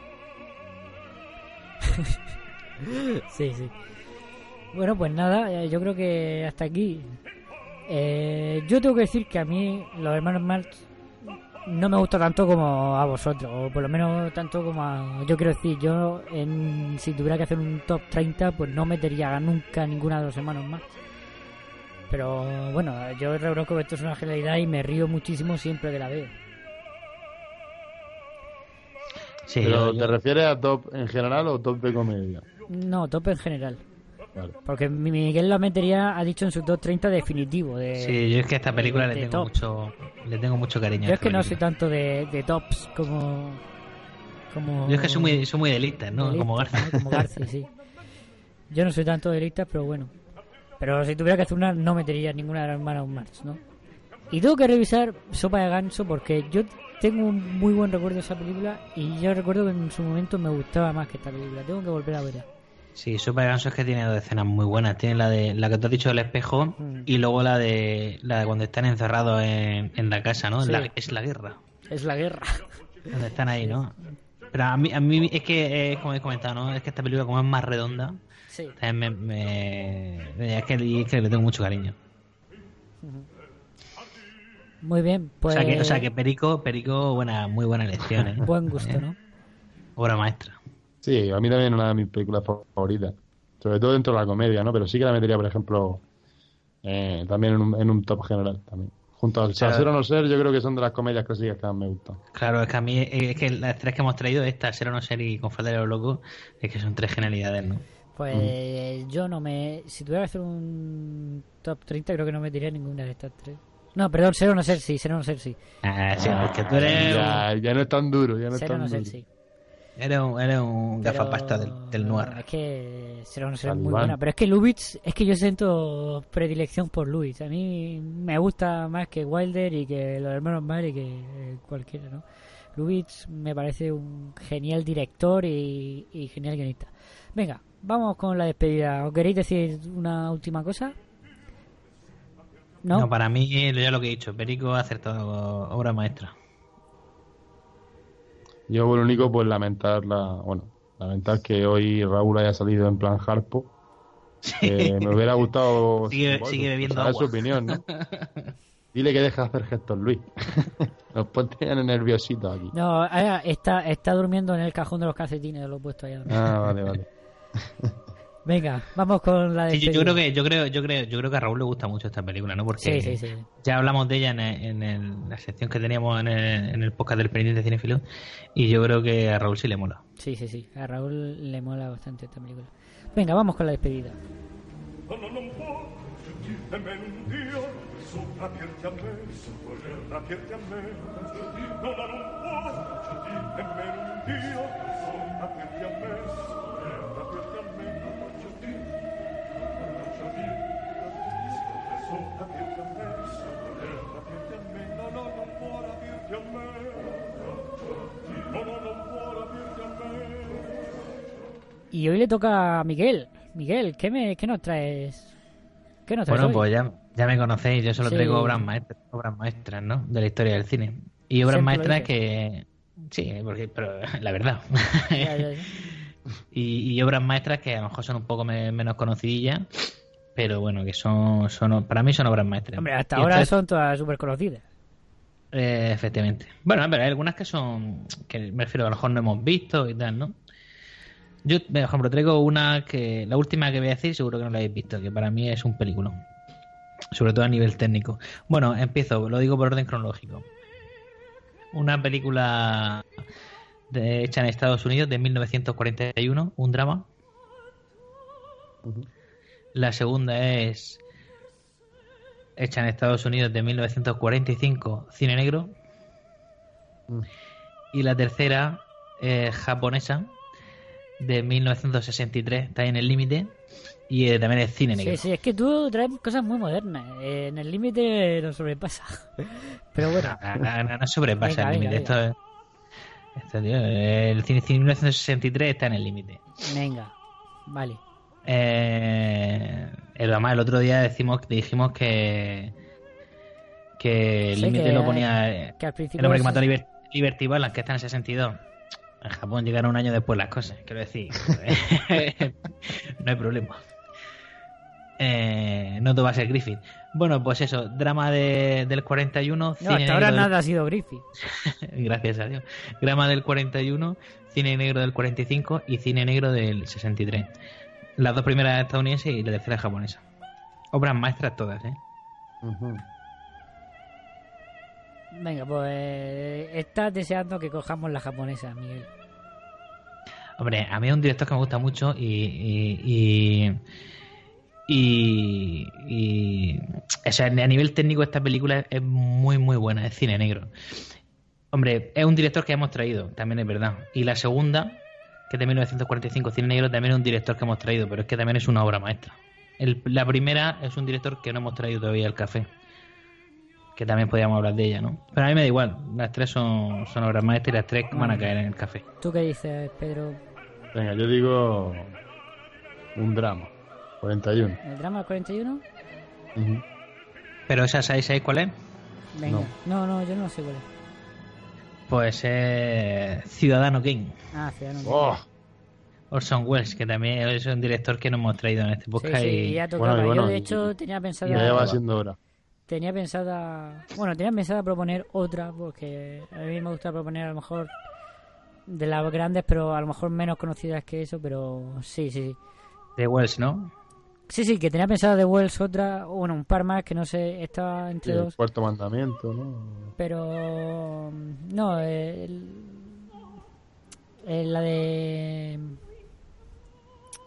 Sí, sí. Bueno, pues nada, eh, yo creo que hasta aquí. Eh, yo tengo que decir que a mí los hermanos Marx no me gusta tanto como a vosotros, o por lo menos tanto como a... Yo quiero decir, yo en, si tuviera que hacer un top 30, pues no metería nunca a ninguna de los hermanos Marx. Pero bueno, yo reconozco que esto es una genialidad y me río muchísimo siempre que la veo. Sí, Pero, yo- yo- ¿te refieres a top en general o top de comedia? No, top en general. Vale. Porque mi- Miguel la metería, ha dicho en su top 30 definitivo. De, sí, yo es que a esta película de- le de tengo top. mucho le tengo mucho cariño. a Yo es que no soy tanto de, de tops como. como Yo es que soy muy, soy muy de listas, ¿no? de (laughs) Como Garza. ¿no? Como Garci, sí. Yo no soy tanto de listas, pero bueno. Pero si tuviera que hacer una, no metería ninguna de las hermanas Marx, ¿no? Y tengo que revisar Sopa de Ganso porque yo tengo un muy buen recuerdo de esa película y yo recuerdo que en su momento me gustaba más que esta película. Tengo que volver a verla. Sí, de Ganso es que tiene dos escenas muy buenas. Tiene la de la que te has dicho del espejo Mm. y luego la de la de cuando están encerrados en, en la casa, ¿no? Sí. La- es la guerra. Es la guerra. Donde están ahí, ¿no? Pero a mí, a mí es que, eh, como he comentado, ¿no? Es que esta película como es más redonda, Sí. me, me- es, que, es que le tengo mucho cariño. Muy bien, pues O sea que, o sea que Perico, Perico, buena, muy buena elección, ¿eh? buen gusto, ¿no? Obra maestra. Sí, a mí también es una de mis películas favoritas. Sobre todo dentro de la comedia, ¿no? Pero sí que la metería, por ejemplo, eh, también en un, en un top general también. Junto al Claro. Ser o no ser, yo creo que son de las comedias clásicas que más me gustan. Claro, es que a mí, es que las tres que hemos traído, esta, Ser o no ser y Confrater de los Locos, es que son tres genialidades, ¿no? Pues yo no me. Si tuviera que hacer un top 30, creo que no metería ninguna de estas tres. No, perdón, ser o no ser sí, ser o no ser sí. Ah, sí, es que tú eres, Ya, ya no es tan duro, ya no es tan no ser sí. Eres un, eres un Pero- gafapasta del, del noir. Es que ser o no ser es muy buena. Pero es que Lubitsch, es que yo siento predilección por Lubitsch. A mí me gusta más que Wilder y que los hermanos Marx y que eh, cualquiera, ¿no? Lubitsch me parece un genial director y, y genial guionista. Venga, vamos con la despedida. ¿Os queréis decir una última cosa? ¿No? No, para mí, ya lo que he dicho, Perico ha acertado obra maestra. Yo por lo único, pues lamentar la, bueno, lamentar que hoy Raúl haya salido en plan harpo. Me hubiera gustado (laughs) Sigue- bueno, sigue bebiendo agua. su opinión, ¿no? (laughs) Dile que deja de hacer gestos, Luis. (laughs) Nos ponen nerviositos aquí. No, ahora está, está durmiendo en el cajón de los calcetines, lo he puesto allá. Ah, vale, vale. Venga, vamos con la Sí, yo, despedida. yo creo que yo creo yo creo yo creo que a Raúl le gusta mucho esta película, ¿no? Porque Sí, sí, sí. ya hablamos de ella en, el- en el- la sección que teníamos en el, en el podcast del pendiente cinéfilo y yo creo que a Raúl sí le mola. Sí, sí, sí. A Raúl le mola bastante esta película. Venga, vamos con la despedida. Y hoy le toca a Miguel. Miguel, ¿qué, me, qué nos traes? ¿Qué nos traes Bueno, hoy? pues ya, ya me conocéis, yo solo Sí. traigo obras maestras, obras maestras, ¿no? De la historia del cine. Y obras Siempre maestras que sí, porque pero (laughs) la verdad. Ya, ya, ya. (laughs) y, y obras maestras que a lo mejor son un poco me- menos conocidillas, pero bueno, que son, son para mí son obras maestras. Hombre, hasta Y ahora son todas súper conocidas. Eh, efectivamente. Bueno, pero hay algunas que son. que me refiero, a lo mejor no hemos visto y tal, ¿no? Yo, por ejemplo, traigo una que. La última que voy a decir, seguro que no la habéis visto, que para mí es un peliculón. Sobre todo a nivel técnico. Bueno, empiezo, lo digo por orden cronológico. Una película de- hecha en Estados Unidos de 1941, un drama. La segunda es hecha en Estados Unidos de 1945, cine negro. Y la tercera es japonesa de 1963, está en el límite. Y eh, también es cine negro. Sí, sí, es que tú traes cosas muy modernas. Eh, en el límite nos sobrepasa. (laughs) Pero bueno. No, no, sobrepasa Venga, el límite. Esto, es- esto, tío, el cine, cine 1963 está en el límite. Venga, vale. Eh, el, además, el otro día decimos, dijimos que que el límite lo ponía que al principio el hombre que mató a Liber- Liberty Balance, que está en el 62. En Japón llegaron un año después las cosas, quiero decir. (laughs) no hay problema. Eh, no todo va a ser Griffith. Bueno, pues eso, drama de, del 41. No, cine hasta ahora negro del- nada ha sido Griffith. (laughs) Gracias a Dios. Drama del 41, cine negro del 45 y cine negro del 63. Las dos primeras estadounidenses y la tercera japonesa. Obras maestras todas, ¿eh? Venga, pues estás deseando que cojamos la japonesa, Miguel. Hombre, a mí es un director que me gusta mucho y. y, y, o sea, a nivel técnico, esta película es muy, muy buena. Es cine negro. Hombre, es un director que hemos traído, también es verdad. Y la segunda, que es de 1945, Cine Negro, también es un director que hemos traído, pero es que también es una obra maestra. La primera es un director que no hemos traído todavía al café, que también podríamos hablar de ella, ¿no? Pero a mí me da igual, las tres son, son obras maestras y las tres van a caer en el café. ¿Tú qué dices, Pedro? Venga, yo digo un drama. 41. ¿El drama 41? Ujú. Pero esa, ¿sabéis, sabéis cuál es? Venga. No. no, yo no sé cuál es. Pues es Ciudadano Kane. Ah, Ciudadano Kane. ¡Oh! Orson Welles, que también es un director que nos hemos traído en este Sí, podcast. sí, y... ya tocaba. Bueno, y bueno, yo, de y- hecho, tenía pensada... Ya va siendo hora. Tenía pensada... Bueno, tenía pensada proponer otra, porque a mí me gusta proponer a lo mejor de las grandes, pero a lo mejor menos conocidas que eso, pero sí, sí, sí. De Wells, ¿no? Sí, sí, que tenía pensada de Wells otra, bueno, un par más que no sé, estaba entre el dos, cuarto mandamiento, ¿no? pero no, el- el- la de...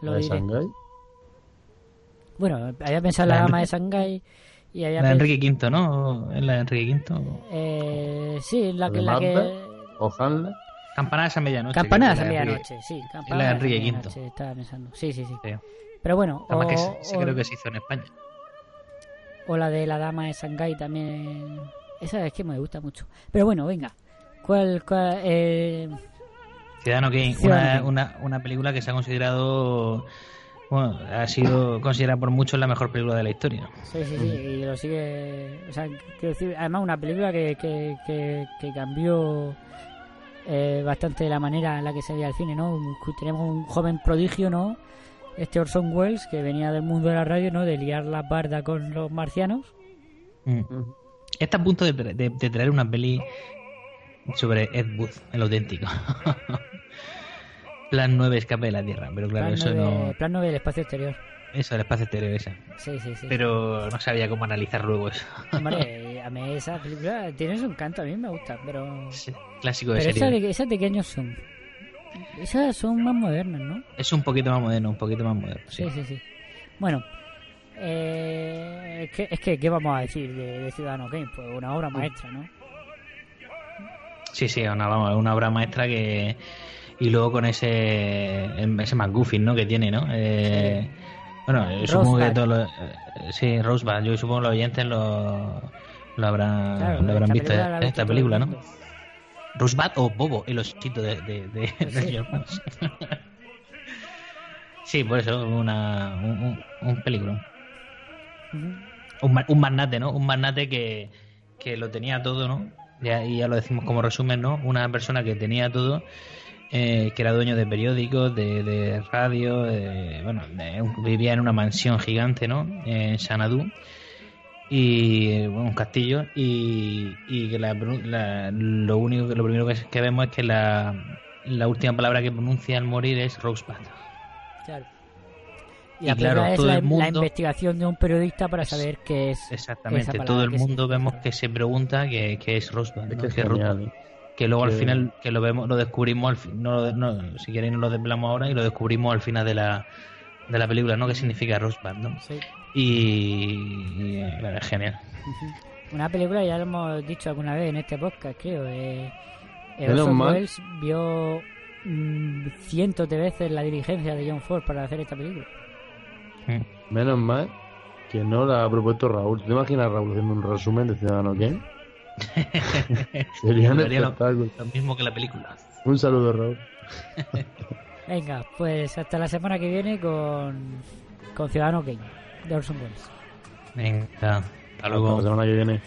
Lo La de diré. Shanghái. Bueno, había pensado en la La de dama de Shanghái y había La de Enrique V, ¿no? ¿Es la de Enrique V? Eh, sí, la La que... La que... Macbeth. O Hamlet. Campanadas a medianoche. Campanadas a que medianoche, sí. Es la de Campanadas Enrique medianoche, estaba pensando. Sí, sí, sí. Sí. Pero bueno, Además que o, sí, sí o- creo que se hizo en España. o la de la dama de Shanghái también. Esa es que me gusta mucho. Pero bueno, venga. ¿Cuál, cuál eh, Ciudadano Kane, Ciudadano una, Kane. una, una película que se ha considerado, bueno, ha sido considerada por muchos la mejor película de la historia. Sí, sí, sí, y lo sigue. O sea, quiero decir, además, una película que, que, que, que cambió eh, bastante la manera en la que se veía el cine, ¿no? Tenemos un joven prodigio, ¿no? Este Orson Welles, que venía del mundo de la radio, ¿no? De liar la barda con los marcianos. Mm. Está a punto de, de- de traer una peli sobre Ed Wood, el auténtico. (laughs) Plan 9, escape de la Tierra, pero claro, plan, eso 9, no... plan 9 del espacio exterior. Eso, el espacio exterior, esa. Sí, sí, sí. Pero no sabía cómo analizar luego eso. Hombre, (laughs) a mí esa película tiene su encanto, a mí me gusta, pero... Sí, Clásico de Pero esa serie. de, esas de qué años son? Esas son más modernas, ¿no? Es un poquito más moderno, un poquito más moderno. Sí. Sí, sí, sí. Bueno, eh, es, que, es que, ¿qué vamos a decir de, de Ciudadano Kane? Pues una obra maestra, ¿no? Sí, sí, una, una obra maestra que... Y luego con ese ese McGuffin, ¿no? Que tiene, ¿no? Eh, Bueno, yo supongo que todos los... eh, Sí, Rosebud. Yo supongo que los oyentes lo, lo habrán, Claro, lo habrán visto película esta película, el ¿no? Rosebud o Bobo, el osito de, de, de, de Sí. Marx. Sí, por eso, una, un, un, un película. Un magnate, ¿no? Un magnate que, que lo tenía todo, ¿no? Ya, y ya lo decimos como resumen, ¿no? Una persona que tenía todo, eh, que era dueño de periódicos, de, de radio, de- bueno, de vivía en una mansión gigante, ¿no? En Xanadu. Y eh, bueno, un castillo y, y que la, lo único que lo primero que, que vemos es que la, la última palabra que pronuncia al morir es Rosebud. Claro. Y, Y claro, es todo la, el la mundo- investigación de un periodista para saber qué es. Exactamente, esa todo el mundo vemos que se pregunta que, que es Rosebud, Es ¿no? es Que es. Que luego al Que- final que lo vemos lo descubrimos al fin, no, lo- no, si queréis no lo desvelamos ahora y lo descubrimos al final de la de la película no qué significa Rosebud no Sí. y, y, eh, claro, es genial. Una película, ya lo hemos dicho alguna vez en este podcast, creo. Eh, eh. Welles vio mm, cientos de veces la dirigencia de John Ford para hacer esta película. Mm. Menos mal que no la ha propuesto Raúl. ¿Te imaginas Raúl haciendo un resumen de Ciudadano Kane? (laughs) Sería un lo- espectáculo. lo mismo que la película Un saludo, Raúl. (laughs) Venga, pues hasta la semana que viene con, con Ciudadano Kane, de Orson Welles. venga hasta Hasta luego la semana que viene.